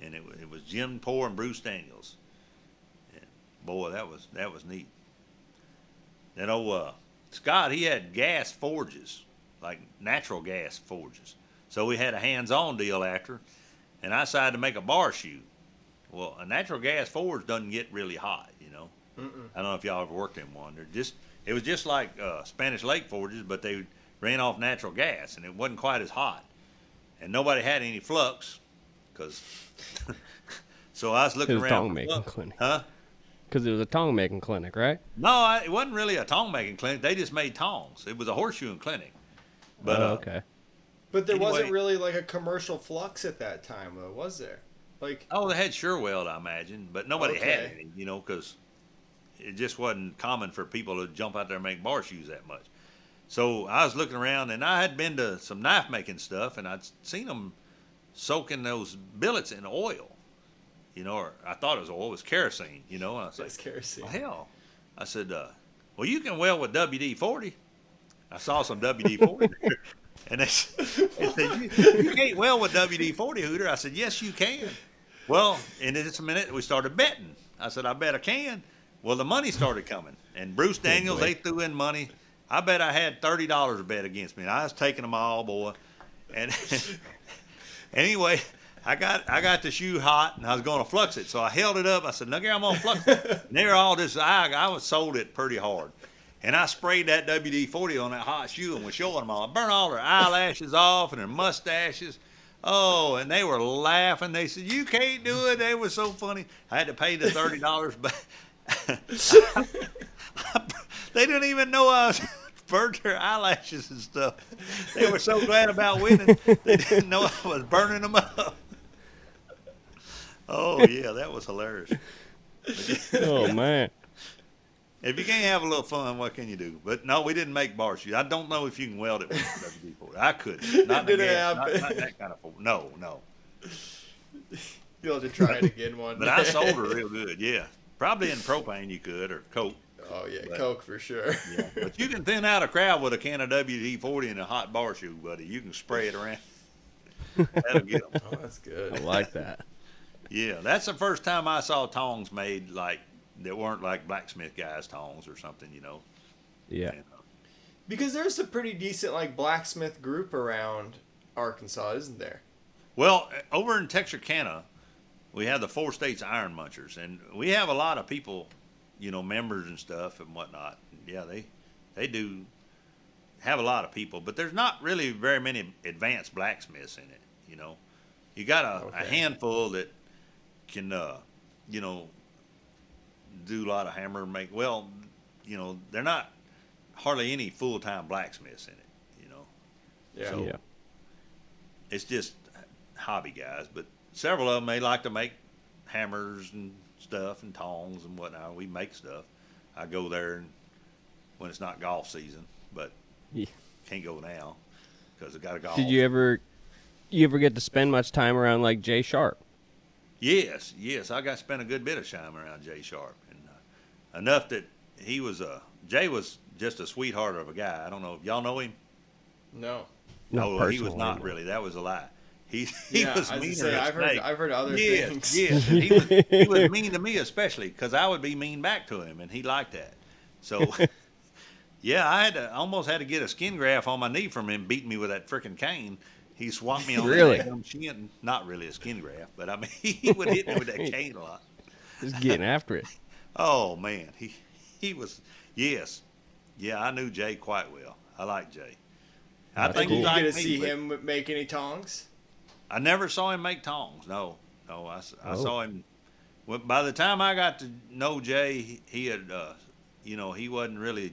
and it it was Jim Poor and Bruce Daniels. And boy, that was that was neat. Then old uh, Scott, he had gas forges, like natural gas forges. So we had a hands-on deal after, and I decided to make a bar shoe. Well, a natural gas forge doesn't get really hot, you know. Mm-mm. I don't know if y'all ever worked in one. They're just it was just like uh, Spanish Lake forges, but they ran off natural gas, and it wasn't quite as hot. And nobody had any flux, because [laughs] so I was It looking was around. tong making clinic. Huh? Because it was a tong making clinic, right? No, I, it wasn't really a tong making clinic. They just made tongs. It was a horseshoeing clinic. But oh, uh, okay. But there wasn't really like a commercial flux at that time, though, was there? Like, Oh, they had Sherweld, I imagine, but nobody had any, you know, because it just wasn't common for people to jump out there and make bar shoes that much. So I was looking around, and I had been to some knife making stuff, and I'd seen them soaking those billets in oil. You know, or I thought it was oil, it was kerosene. You know, and I was like, That's kerosene. well, hell. I said, uh, well, you can weld with WD 40. I saw some WD 40. [laughs] And they, [laughs] they said, you, you can't weld with WD 40, Hooter. I said, yes, you can. Well, in just a minute, we started betting. I said, I bet I can. Well, the money started coming. And Bruce Daniels, they threw in money. I bet I had $30 to bet against me. And I was taking them all, boy. And [laughs] anyway, I got I got the shoe hot and I was going to flux it, so I held it up. I said, "Look here, I'm gonna flux it." and they were all just I I was sold it pretty hard, and I sprayed that WD forty on that hot shoe and was showing them all. I burned all their eyelashes off and their mustaches. Oh, and they were laughing. They said, "You can't do it." They were so funny. I had to pay the thirty dollars back. [laughs] they didn't even know I uh, was [laughs] burnt their eyelashes and stuff. They were so glad about winning. They didn't know I was burning them up. Oh yeah, that was hilarious. Oh man. If you can't have a little fun, what can you do? But no, we didn't make bar shoes. I don't know if you can weld it with WD forty. I couldn't. [laughs] Not, Didn't gas, not, not that kind of. No, no. You'll have to try it again one But day. I sold her [laughs] real good. Yeah, probably in propane you could or coke. Oh yeah, But- Coke for sure. [laughs] Yeah, but you can thin out a crowd with a can of WD forty and a hot bar shoe, buddy. You can spray it around. That'll get them. Oh, that's good. I like that. Yeah, that's the first time I saw tongs made like that weren't like blacksmith guys' tongs or something, you know. Yeah. And, uh, Because there's a pretty decent like blacksmith group around Arkansas, isn't there? Well, over in Texarkana, we have the Four States Iron Munchers, and we have a lot of people, you know, members and stuff and whatnot. Yeah, they they do have a lot of people, but there's not really very many advanced blacksmiths in it. You know, you got a, a handful that can, uh, you know, do a lot of hammer make. Well, you know, they're not hardly any full time blacksmiths in it. You know, Yeah. So- Yeah. it's just hobby guys, but several of them may like to make hammers and stuff and tongs and whatnot. We make stuff. I go there and when it's not golf season, but Yeah. can't go now because I got to golf. Did you ever you ever get to spend much time around like Jay Sharp? Yes, yes, I got to spend a good bit of time around Jay Sharp, and uh, enough that he was a Jay was just a sweetheart of a guy. I don't know if y'all know him. No. Not no, he was not really. That was a lie. He [laughs] he yeah, was I was meaner gonna say, than a I've heard. I've heard other yes, things. Yes, and he was, he was [laughs] mean to me especially because I would be mean back to him, and he liked that. So, [laughs] yeah, I had to almost had to get a skin graft on my knee from him beating me with that freaking cane. He swapped me on Really? the damn shin. Not really a skin graft, but I mean he would hit me with that cane a lot. Just getting after it. Oh man, he he was yes, yeah. I knew Jay quite well. I like Jay. I That's think Did he you cool. get liked to see but- him make any tongs? I never saw him make tongs. No, no. I Oh. saw him. Well, by the time I got to know Jay, he, he had, uh, you know, he wasn't really.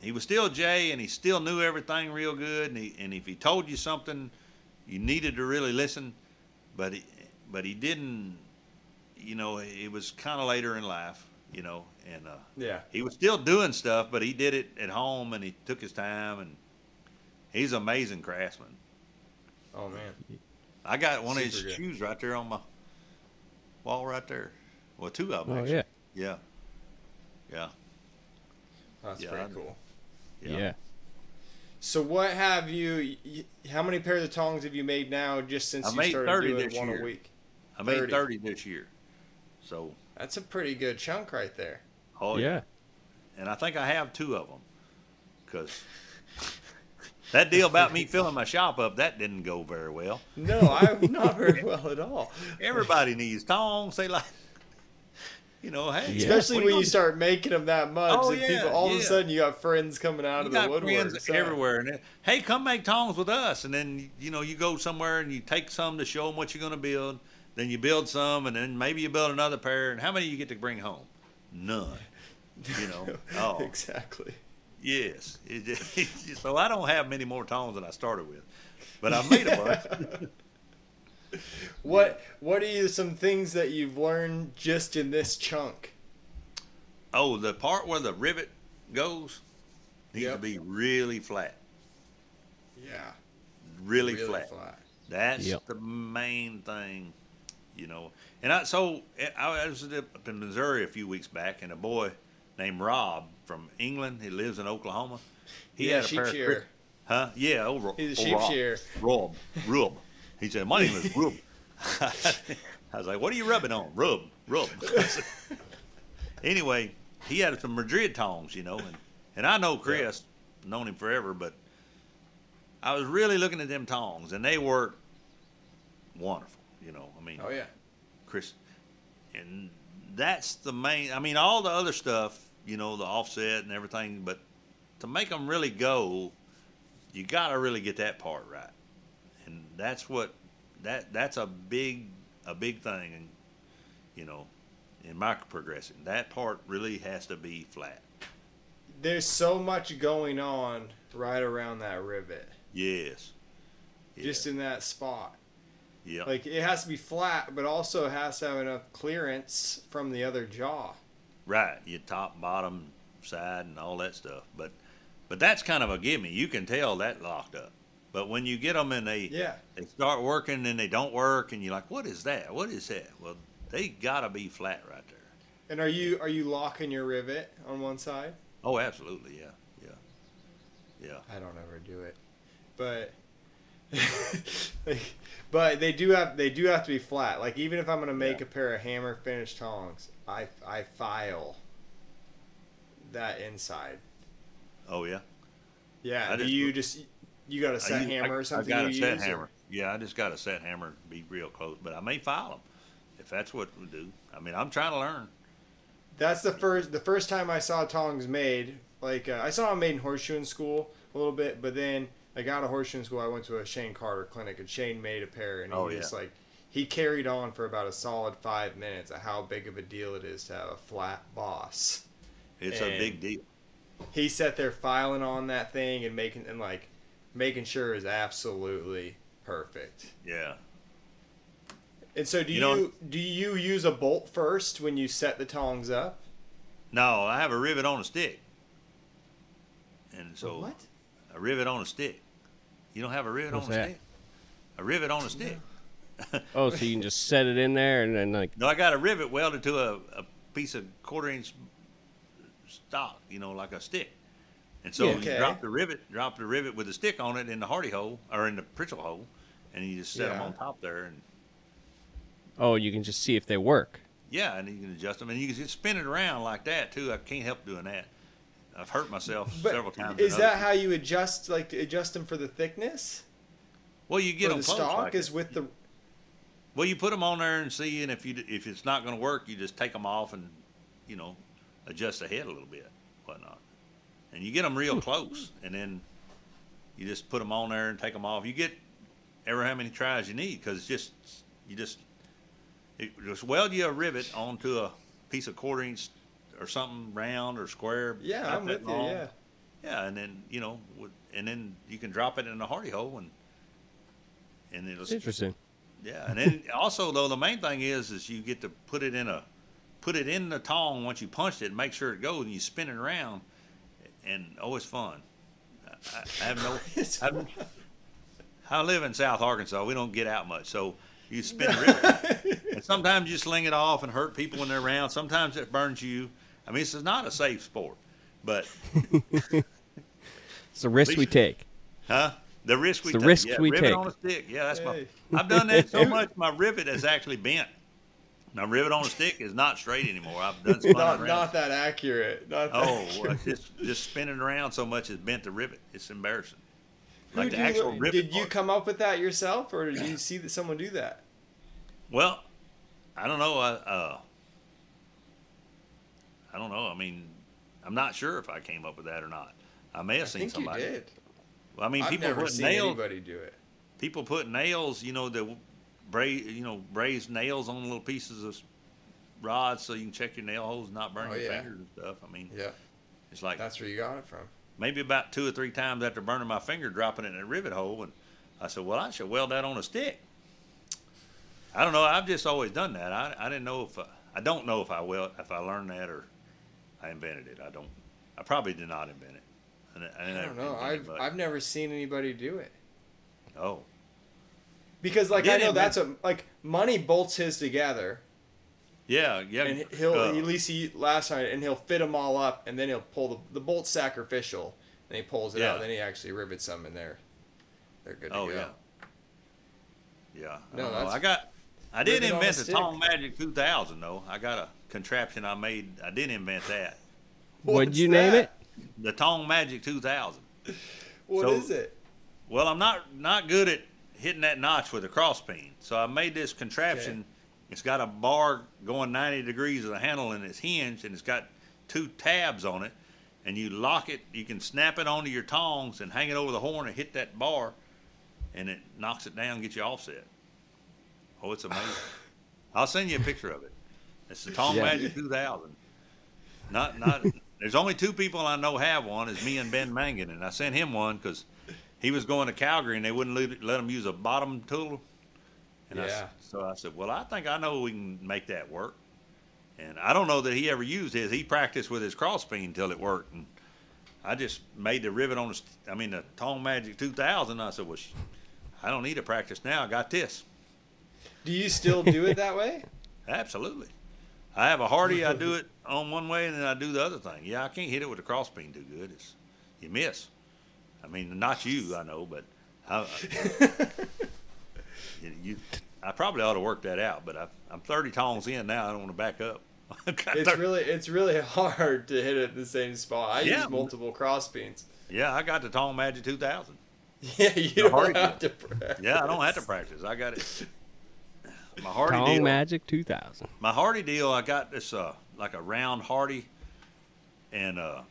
He was still Jay, and he still knew everything real good. And, he, and if he told you something, you needed to really listen. But he, but he didn't. You know, it was kind of later in life. You know, and uh, Yeah. he was still doing stuff, but he did it at home, and he took his time, and he's an amazing craftsman. Oh man. I got one of his good. shoes right there on my wall right there. Well, two of them. Oh actually. yeah. Yeah. Yeah. That's Yeah, pretty I'm- cool. Yeah. So what have you? y- How many pairs of tongs have you made now? Just since I you made started 30 doing this one year. a week. I made 30. 30 this year. So, That's a pretty good chunk right there. oh yeah. yeah. And I think I have two of them. Because that deal about me filling my shop up, that didn't go very well. No, I'm not very well at all. Everybody needs tongs. They like, you know, hey. Yeah. Especially when are you gonna start making them that much, Oh, yeah, people all of a sudden you got friends coming out you of the got woodwork. friends so- everywhere, and they- hey, come make tongs with us. And then you know you go somewhere and you take some to show them what you're going to build. Then you build some, and then maybe you build another pair. And how many you get to bring home? None. You know. [laughs] Oh, exactly. Yes. It just- [laughs] so I don't have many more tones than I started with, but I made a bunch. What What are you, some things that you've learned just in this chunk? oh, the part where the rivet goes. Needs Yep. to be really flat, Yeah. really, flat. That's Yep. the main thing, you know. And I so I was up in Missouri a few weeks back, and a boy named Rob from England. He lives in Oklahoma. He yeah, had a sheep pair of shearer. Huh? Yeah, over. He's a sheep Rob. shearer. Rob. Rub. He said, "My name is [laughs] Rub." [laughs] I was like, "What are you rubbing on?" Rub. Rub. [laughs] anyway, he had some Madrid tongs, you know, and and I know Chris, known him forever, but I was really looking at them tongs, and they were wonderful. You know, I mean, Oh yeah. Chris, and that's the main. I mean, all the other stuff, you know, the offset and everything, but to make them really go, you got to really get that part right, and that's what that that's a big a big thing, and you know, in micro progressing, that part really has to be flat. There's so much going on right around that rivet, Yes. Yeah. just in that spot. yeah. Like it has to be flat, but also has to have enough clearance from the other jaw. Right, your top, bottom, side, and all that stuff. But, but that's kind of a gimme. You can tell that locked up. But when you get them and they Yeah. they start working and they don't work, and you're like, "What is that? What is that?" Well, they gotta be flat right there. And are you are you locking your rivet on one side? Oh, absolutely, yeah, yeah, yeah. I don't ever do it, but [laughs] but they do have they do have to be flat. Like even if I'm gonna make Yeah. a pair of hammer finish tongs, I I file that inside. Oh yeah. Yeah. I do just- you just you got a set I, hammer I, or something? I got a set use, or- hammer. Yeah, I just got a set hammer. Be real close, but I may file them if that's what we do. I mean, I'm trying to learn. That's the first the first time I saw tongs made. Like uh, I saw them made in horseshoeing school a little bit, but then I got a Horseshoe school. I went to a Shane Carter clinic, and Shane made a pair, and he Oh, just yeah. like he carried on for about a solid five minutes of how big of a deal it is to have a flat boss. It's And- a big deal. He sat there filing on that thing and making and like making sure it's absolutely perfect. Yeah. And so, do you, You know- do you use a bolt first when you set the tongs up? No, I have a rivet on a stick. And so what? A rivet on a stick. You don't have a rivet What's on a that? stick? A rivet on a stick. [laughs] Oh, so you can just set it in there and then like No, I got a rivet welded to a, a piece of quarter inch stock, you know, like a stick. And so Yeah. you drop the rivet, drop the rivet with the stick on it in the hardy hole or in the Pritchel hole, and you just set them on top there, and oh, you can just see if they work. yeah, and you can adjust them, and you can just spin it around like that too. I can't help doing that. I've hurt myself But several times. is that how you adjust like adjust them for the thickness? Well, you get for them the stock like is that. with the Well, you put them on there and see, and if you if it's not going to work, you just take them off and you know adjust the head a little bit, whatnot, and you get them real close, and then you just put them on there and take them off. You get ever how many tries you need because just you just it, just weld you a rivet onto a piece of quarter inch or something round or square. yeah. I'm that with you. Yeah. Yeah, and then you know, and then you can drop it in a hardy hole and and it'll Interesting. yeah, and then [laughs] also though the main thing is is you get to put it in a put it in the tong once you punched it, make sure it goes, and you spin it around, and oh, it's fun. I, I have no. [laughs] I, I live in South Arkansas. We don't get out much, so you spin [laughs] the river, and sometimes you sling it off and hurt people when they're around. Sometimes it burns you. I mean, this is not a safe sport, but [laughs] It's the risk we take. Huh? The risk we the take. risk yeah, we rivet take. on a stick. Yeah, that's Hey. my. I've done that so [laughs] much. My rivet has actually bent. My rivet on a stick is not straight anymore. I've done spun not around. not that accurate. Not that oh, accurate. [laughs] well, just just spinning around so much has bent the rivet. It's embarrassing. Who Like the do you- rivet. Did you come up with that yourself, or did you see that someone do that? Well, I don't know. I, uh, I don't know. I mean, I'm not sure if I came up with that or not. I may have I seen think somebody. you did. Well, I mean, I've people never put seen nails. anybody do it. people put nails, you know, the braze, you know, brazed nails on little pieces of rods so you can check your nail holes and not burn Oh, your yeah. fingers and stuff. I mean, Yeah, it's like that's where you got it from. maybe about two or three times after burning my finger, dropping it in a rivet hole, and I said, well, I should weld that on a stick. I don't know. I've just always done that. I, I didn't know if I, I don't know if I weld if I learned that or I invented it. I don't. I probably did not invent it. And, and I don't know. I've but- I've never seen anybody do it. oh Because like I did know invent- that's a like money bolts his together, yeah yeah. and he'll uh, at least he last night, and he'll fit them all up, and then he'll pull the the bolt's sacrificial, and he pulls it Yeah. out, and then he actually rivets them in there. They're good to Oh go. yeah. Yeah. No, that's- I got. I did Rivet on a invent the stick. Tong Magic 2000 though. I got a contraption I made. I did invent that. [laughs] What'd What's you name it? The Tong Magic 2000. What So- is it? Well, I'm not not good at hitting that notch with a cross peen, so I made this contraption. It's got a bar going 90 degrees of the handle, and it's hinged, and it's got two tabs on it. And you lock it. You can snap it onto your tongs and hang it over the horn and hit that bar, and it knocks it down, and get you offset. Oh, it's amazing. [sighs] I'll send you a picture of it. It's the Tong Yeah. Magic 2000. Not not. There's only two people I know have one. Is me and Ben Mangan, and I sent him one because he was going to Calgary and they wouldn't let, let him use a bottom tool. And I Yeah. so I said, well, I think I know we can make that work. And I don't know that he ever used his. He practiced with his cross peen until it worked. And I just made the rivet on the, I mean, the Tong Magic 2000. I said, well, I don't need to practice now. I got this. Do you still do it that way? [laughs] Absolutely. I have a hardy. I do it on one way, and then I do the other thing. Yeah, I can't hit it with a crossbeam peen too good. It's you miss. I mean, not you, I know, but I, you, you, I probably ought to work that out. But I, I'm 30 tongs in now. I don't want to back up. [laughs] It's 30 really it's really hard to hit it in the same spot. I Yeah. use multiple cross peens. yeah, I got the Tong Magic 2000. [laughs] Yeah, you don't hard have to practice. Yeah, I don't have to practice. I got it. My hardy Tong deal. Magic 2000. my hardy deal i got this uh like a round hardy and uh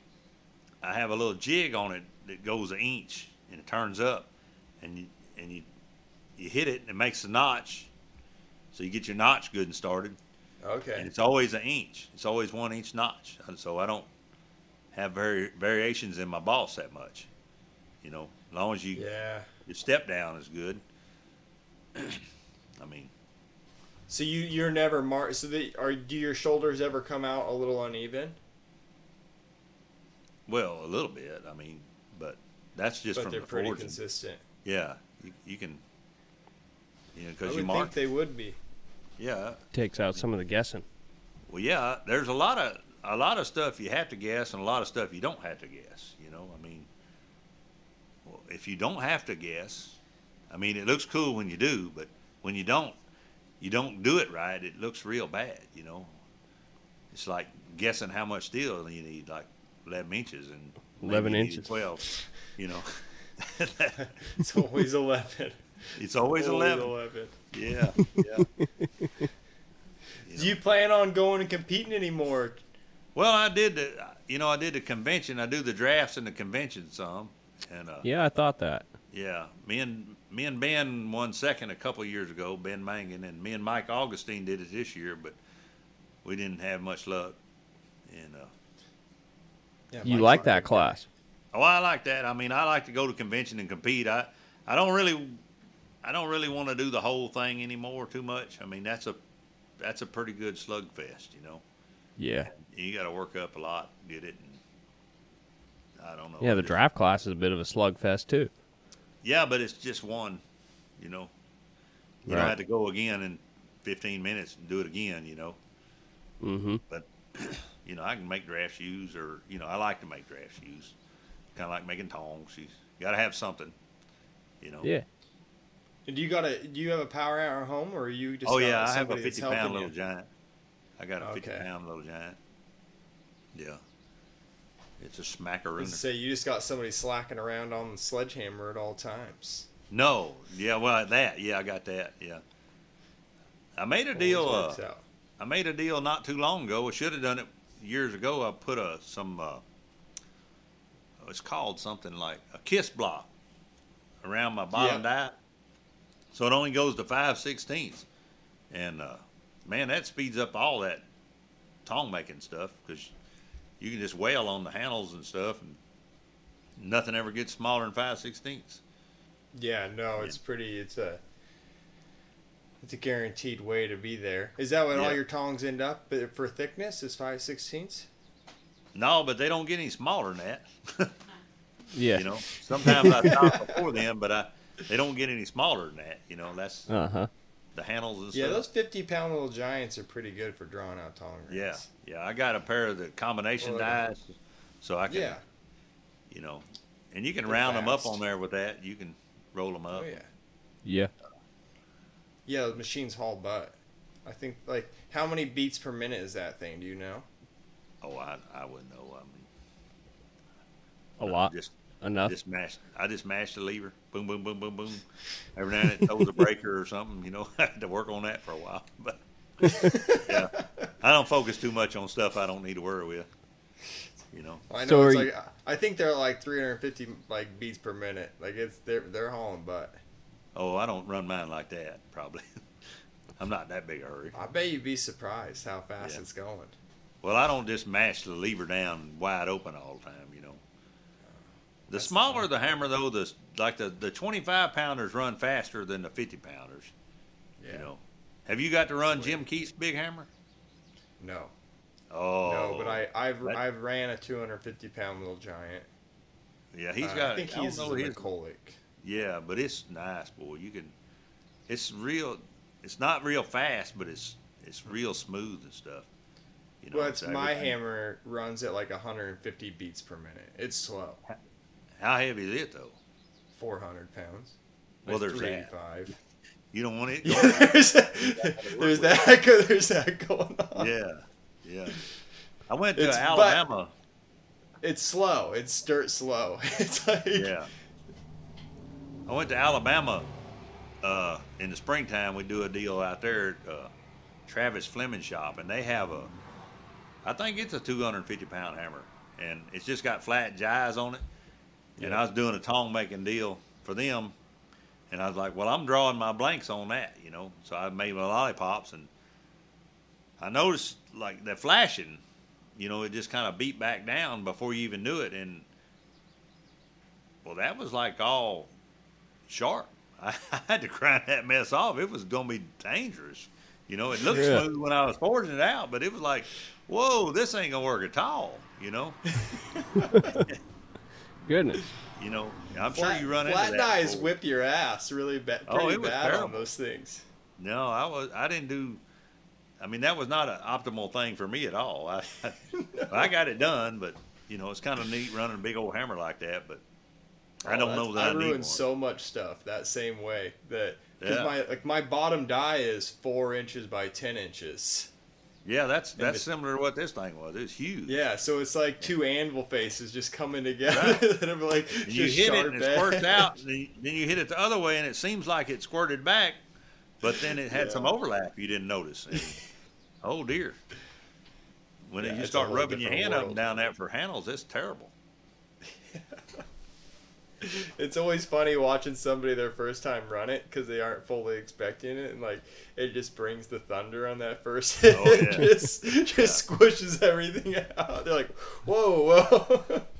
i have a little jig on it that goes an inch and it turns up and you and you you hit it and it makes a notch so you get your notch good and started Okay. and Okay. it's always an inch it's always one inch notch so i don't have vari- variations in my boss that much you know as long as you Yeah. your step down is good [clears throat] i mean So you you're never mar. So the are do your shoulders ever come out a little uneven? Well, a little bit. I mean, but that's just but from they're the pretty forging. consistent. Yeah, you, you can, you know, because you mark. I think they would be. yeah, Takes out some of the guessing. well, yeah. There's a lot of a lot of stuff you have to guess, and a lot of stuff you don't have to guess. You know, I mean, well, if you don't have to guess, I mean, it looks cool when you do, but when you don't, you don't do it right. It looks real bad. You know, it's like guessing how much steel you need, like 11 inches and 11 inches. 12. You know. [laughs] [laughs] It's always eleven. It's always Always 11. eleven. Yeah, [laughs] yeah. You Do you plan on going and competing anymore? Well, I did the, you know, I did the convention. I do the drafts and the convention some, and uh, Yeah, I thought that. yeah, me and me and Ben won second a couple years ago. Ben Mangan and me and Mike Augustine did it this year, but we didn't have much luck. And uh, Yeah, You Mike's like that class? oh, I like that. I mean, I like to go to convention and compete. I I don't really, I don't really want to do the whole thing anymore too much. I mean, that's a that's a pretty good slugfest, you know. Yeah. you got to work up a lot, get it. And I don't know. Yeah, the Just- draft class is a bit of a slugfest too. Yeah, but it's just one. You know, you don't have to go again in 15 minutes and do it again. You know, Mm-hmm. but [clears throat] you know I can make draft shoes, or you know I like to make draft shoes. Kind of like making tongs. You got to have something. You know. Yeah. And do you got a do you have a power hour at home or are you just Oh yeah, I have a 50 pound little you? giant. I got a 50 pound little giant. Yeah. It's a smackaroo. say you just got somebody slacking around on the sledgehammer at all times. No, yeah, well, that, yeah, I got that, yeah. I made a deal. Uh. I made a deal not too long ago. I should have done it years ago. I put a some. Uh, it's called something like a kiss block around my bottom die, so it only goes to five sixteenths, and uh, man, that speeds up all that tong making stuff because you can just wail on the handles and stuff, and nothing ever gets smaller than five sixteenths. Yeah, no, it's pretty. It's a it's a guaranteed way to be there. Is that what all your tongs end up for thickness? Is five sixteenths? No, but they don't get any smaller than that. [laughs] Yeah. You know, sometimes I stop before them, but I they don't get any smaller than that. You know, that's Uh huh. the handles and Yeah, stuff. those 50 pound little giants are pretty good for drawing out tong Yeah, rings. Yeah. I got a pair of the combination Well, dies, so I can, Yeah. you know, and you can They're round them up on there with that. You can roll them up. Oh, yeah. Yeah. Yeah, the machines haul butt. I think, like, how many beats per minute is that thing? Do you know? Oh, I, I wouldn't know. I mean, A I lot. Just, Enough. just mash. I just mash the lever. Boom, boom, boom, boom, boom. Every now and then it throws a breaker or something. You know, [laughs] I had to work on that for a while. [laughs] But [laughs] yeah, I don't focus too much on stuff I don't need to worry with. You know. I know So it's are you- like I think they're like 350 like beats per minute. Like it's they're they're hauling butt. Oh, I don't run mine like that. Probably. [laughs] I'm not in that big a hurry. I bet you'd be surprised how fast Yeah. it's going. Well, I don't just mash the lever down wide open all the time, you know. The That's smaller fine. the hammer, though, the like the the 25 pounders run faster than the 50 pounders. Yeah. You know. Have you got to run Jim Keith's big hammer? No. Oh, No, but I I've that- I've ran a 250 pound little giant. yeah, he's Uh, got. I think I he's don't a know his. Yeah, but it's nice, boy. You can. It's real. It's not real fast, but it's it's real smooth and stuff. You know, But my hammer runs at like 150 beats per minute. It's slow. How heavy is it though? 400 pounds. Well, there's that. 385. You don't want it. Yeah, there's, there's that. There's that going on. yeah, yeah. I went to It's- Alabama. It's slow. It's dirt slow. [laughs] It's like Yeah. I went to Alabama uh, in the springtime. We do a deal out there at uh, Travis Fleming shop, and they have a, I think it's a 250 pound hammer, and it's just got flat dies on it. And I was doing a tong making deal for them, and I was like, well, I'm drawing my blanks on that, you know. So I made my lollipops, and I noticed like they're flashing, you know, it just kind of beat back down before you even knew it, and well, that was like all sharp. [laughs] I had to grind that mess off. It was going to be dangerous. You know, it looked Yeah. smooth when I was forging it out, but it was like, whoa, this ain't going to work at all. You know, [laughs] Goodness. you know, I'm flat, sure you run into flat that. dies before. whip your ass really bad. Oh, Pretty it was bad on those things. No, I was. I didn't do. I mean, that was not an optimal thing for me at all. I, [laughs] I got it done, but you know, it's kind of neat running a big old hammer like that. But I Oh, don't that's- know that I, I need ruined one. so much stuff that same way. That because Yeah. my like my bottom die is four inches by ten inches. Yeah, that's And that's it- similar to what this thing was. It's huge. Yeah, so it's like two anvil faces just coming together. Right. [laughs] and I'm like, And you hit it and it squirts out. [laughs] Then you, then you hit it the other way and it seems like it squirted back, but then it had Yeah. some overlap you didn't notice. And, [laughs] oh dear! When Yeah, you start rubbing your hand up and down that for handles, it's terrible. [laughs] It's always funny watching somebody their first time run it because they aren't fully expecting it, and like it just brings the thunder on that first oh, hit. Oh, yeah. [laughs] just just squishes everything out. They're like, whoa, whoa. [laughs]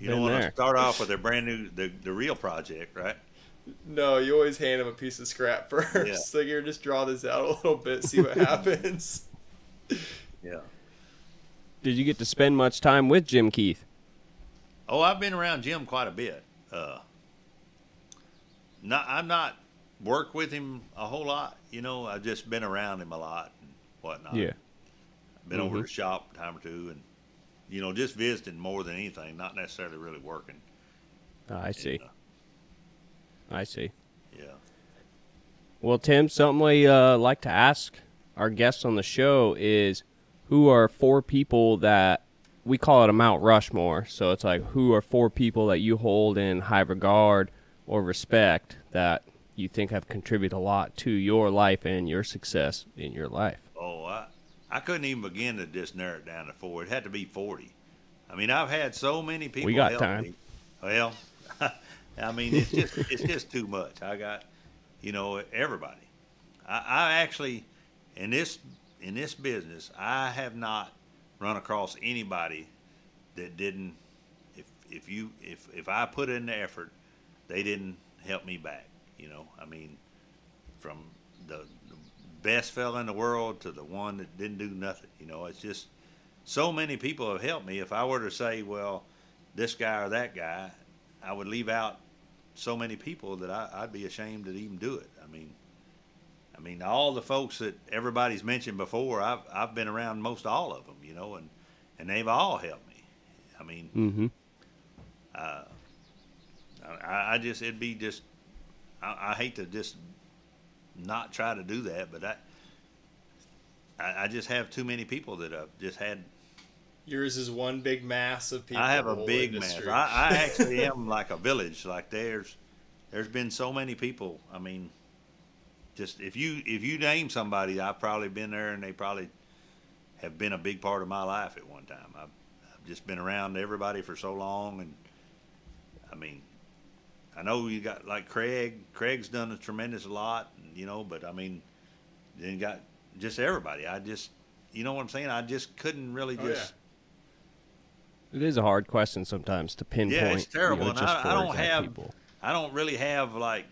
You Been don't want there. to start off with a brand new the, the real project, right? no, you always hand them a piece of scrap first. Yeah. Like you're just draw this out a little bit, see what happens. Yeah. Did you get to spend much time with Jim Keith? Oh, I've been around Jim quite a bit. Uh, not, I'm not worked with him a whole lot. You know, I've just been around him a lot and whatnot. Yeah. Been over to Mhm. the shop a time or two and, you know, just visiting more than anything, not necessarily really working. Ah, I see. Yeah. I see. Yeah. Well, Tim, something we uh, like to ask our guests on the show is who are four people that we call it a Mount Rushmore. So it's like who are four people that you hold in high regard or respect that you think have contributed a lot to your life and your success in your life. Oh, I, I couldn't even begin to just narrow it down to four. It had to be 40. I mean, I've had so many people We got help time. me. Well, [laughs] I mean, it's just it's just too much. I got, you know, everybody. I, I actually, in this in this business, I have not run across anybody that didn't. If if you if if I put in the effort, they didn't help me back. You know, I mean, from the, the best fella in the world to the one that didn't do nothing. You know, it's just so many people have helped me. If I were to say, well, this guy or that guy, I would leave out so many people that I, I'd be ashamed to even do it. I mean, I mean, all the folks that everybody's mentioned before, I've I've been around most all of them, you know, and and they've all helped me. I mean, Mm-hmm. uh, I, I just it'd be just I, I hate to just not try to do that, but I, I I just have too many people that I've just had. Yours is one big mass of people. I have a whole big mass. industry. I, I [laughs] actually am like a village. Like there's there's been so many people. I mean, just if you if you name somebody, I've probably been there, and they probably have been a big part of my life at one time. I've, I've just been around everybody for so long, and I mean, I know you got like Craig. Craig's done a tremendous lot, you know. But I mean, then got just everybody. I just, you know what I'm saying? I just couldn't really Oh, just. It is a hard question sometimes to pinpoint. Yeah, it's terrible, You know, and I- I don't have- people. I don't really have like,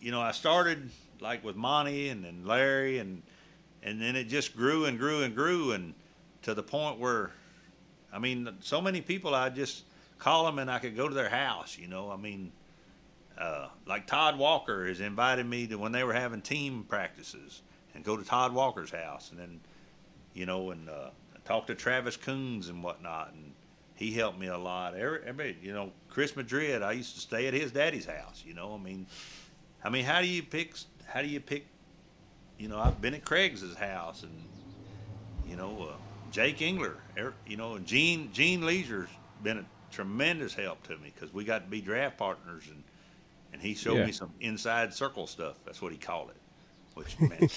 you know, I started like with Monty and then Larry and and then it just grew and grew and grew and to the point where, I mean, so many people I just call them and I could go to their house. You know, I mean, uh, like Todd Walker has invited me to when they were having team practices and go to Todd Walker's house and then, you know, and uh, talk to Travis Coons and whatnot and he helped me a lot. Every, everybody, you know, Chris Madrid, I used to stay at his daddy's house. You know, I mean, I mean, how do you pick? How do you pick? You know, I've been at Craig's house, and you know, uh, Jake Engler, er- you know, and Gene Gene Leisure's been a tremendous help to me because we got to be draft partners, and and he showed Yeah. me some inside circle stuff. That's what he called it. Which [laughs] man,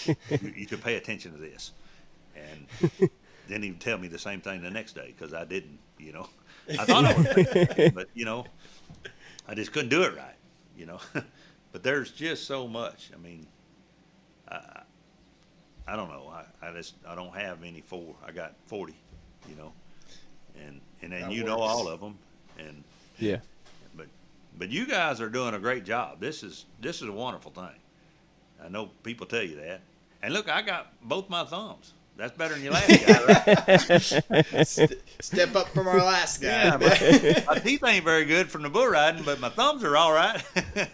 you, you should pay attention to this. And then he'd tell me the same thing the next day because I didn't, you know. I thought I was, but you know, I just couldn't do it right, you know. [laughs] but there's just so much. I mean, I don't know. I, I just I don't have any four. I got forty, you know, and and then That you know all of them, and Yeah. but but you guys are doing a great job. This is this is a wonderful thing. I know people tell you that. And look, I got both my thumbs. That's better than your last guy, right? [laughs] St- step up from our last guy. Yeah, my, my teeth ain't very good from the bull riding, but my thumbs are all right.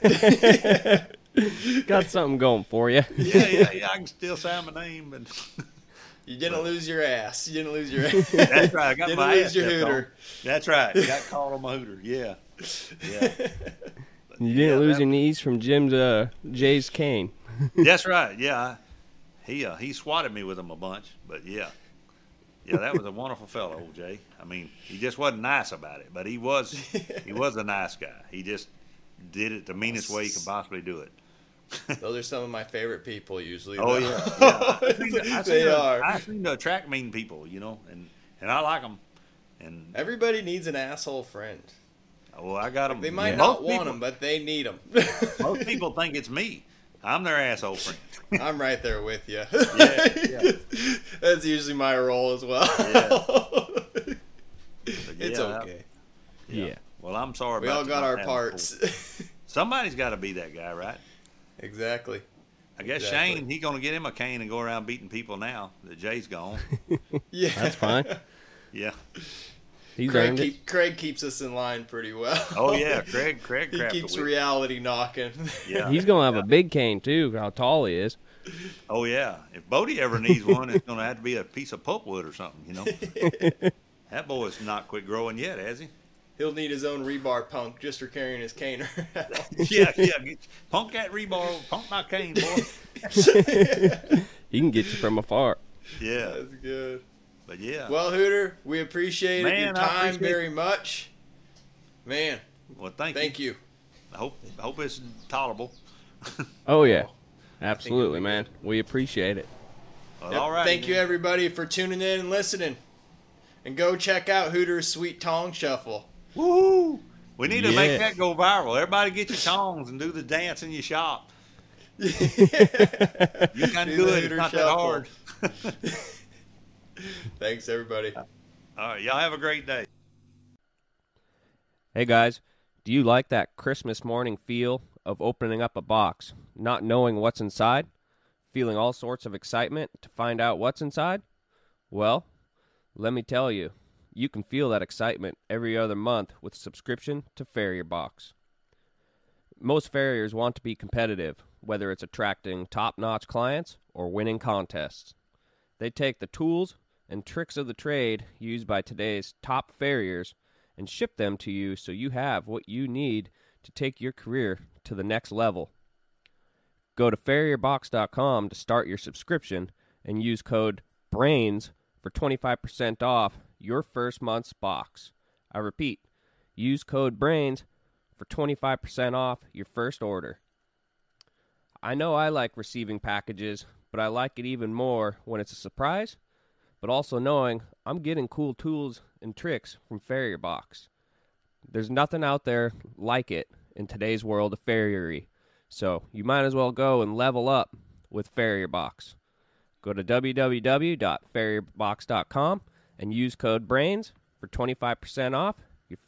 [laughs] [laughs] [laughs] Got something going for you. [laughs] yeah, yeah, yeah. I can still sign my name, but [laughs] you didn't lose your ass. You didn't lose your ass. that's right. I got didn't my lose ass your stepped on. hooter. That's right. Got caught on my hooter. Yeah, yeah. You didn't Yeah, lose that- your knees from Jim's uh, Jay's cane. That's right. Yeah, he uh, he swatted me with him a bunch, but yeah, yeah, that was a wonderful fellow, old Jay. I mean, he just wasn't nice about it, but he was he was a nice guy. He just did it the meanest way he could possibly do it. [laughs] Those are some of my favorite people usually. Oh yeah, [laughs] yeah. [laughs] I seem to- I seem they to- are. I seem to attract mean people, you know, and and I like them. And Everybody needs an asshole friend. well, I got them. They might Yeah. not most want people, them, but they need them. Most people think it's me. I'm their asshole friend. I'm right there with you. Yeah, yeah. That's usually my role as well. But it's yeah, okay. Yeah. Well, I'm sorry. We about all got our parts. Somebody's got to be that guy, right? Exactly. I guess Exactly. Shane, he's gonna get him a cane and go around beating people now that Jay's gone. [laughs] Yeah, That's fine. [laughs] Yeah. He's Craig, keep, Craig keeps us in line pretty well. Oh yeah, [laughs] Craig. Craig he keeps reality knocking. Yeah. He's gonna have a big cane too. How tall he is. Oh yeah. If Bodie ever needs one, it's gonna have to be a piece of pulpwood or something. You know. that boy's not quit growing yet, has he? He'll need his own rebar punk just for carrying his cane around. [laughs] yeah, yeah. Get, punk that rebar, punk my cane, boy. He can get you from afar. Yeah. That's good. But yeah. Well, Hooter, we appreciate Man, your time appreciate- very much. Man, well, thank, thank you. you. I hope I hope it's tolerable. [laughs] Oh yeah, absolutely, man. We appreciate it. Well, Yep, all right. Thank you, everybody, for tuning in and listening. And go check out Hooter's Sweet Tongue Shuffle. Woo! We need to Yeah. make that go viral. Everybody get your tongs and do the dance in your shop. [laughs] You can Do do, it. It's Hooter not that hard. [laughs] Thanks, everybody. All right. Y'all have a great day. Hey guys, do you like that Christmas morning feel of opening up a box, not knowing what's inside, feeling all sorts of excitement to find out what's inside? Well, let me tell you, you can feel that excitement every other month with subscription to FarrierBox. Most farriers want to be competitive, whether it's attracting top notch clients or winning contests. They take the tools and tricks of the trade used by today's top farriers and ship them to you so you have what you need to take your career to the next level. Go to farrierbox.com to start your subscription and use code BRAINS for 25% off your first month's box. I repeat, use code BRAINS for 25% off your first order. I know I like receiving packages, but I like it even more when it's a surprise, but also knowing I'm getting cool tools and tricks from FarrierBox. There's nothing out there like it in today's world of farriery, so you might as well go and level up with FarrierBox. Go to www.farrierbox.com and use code BRAINS for 25% off your first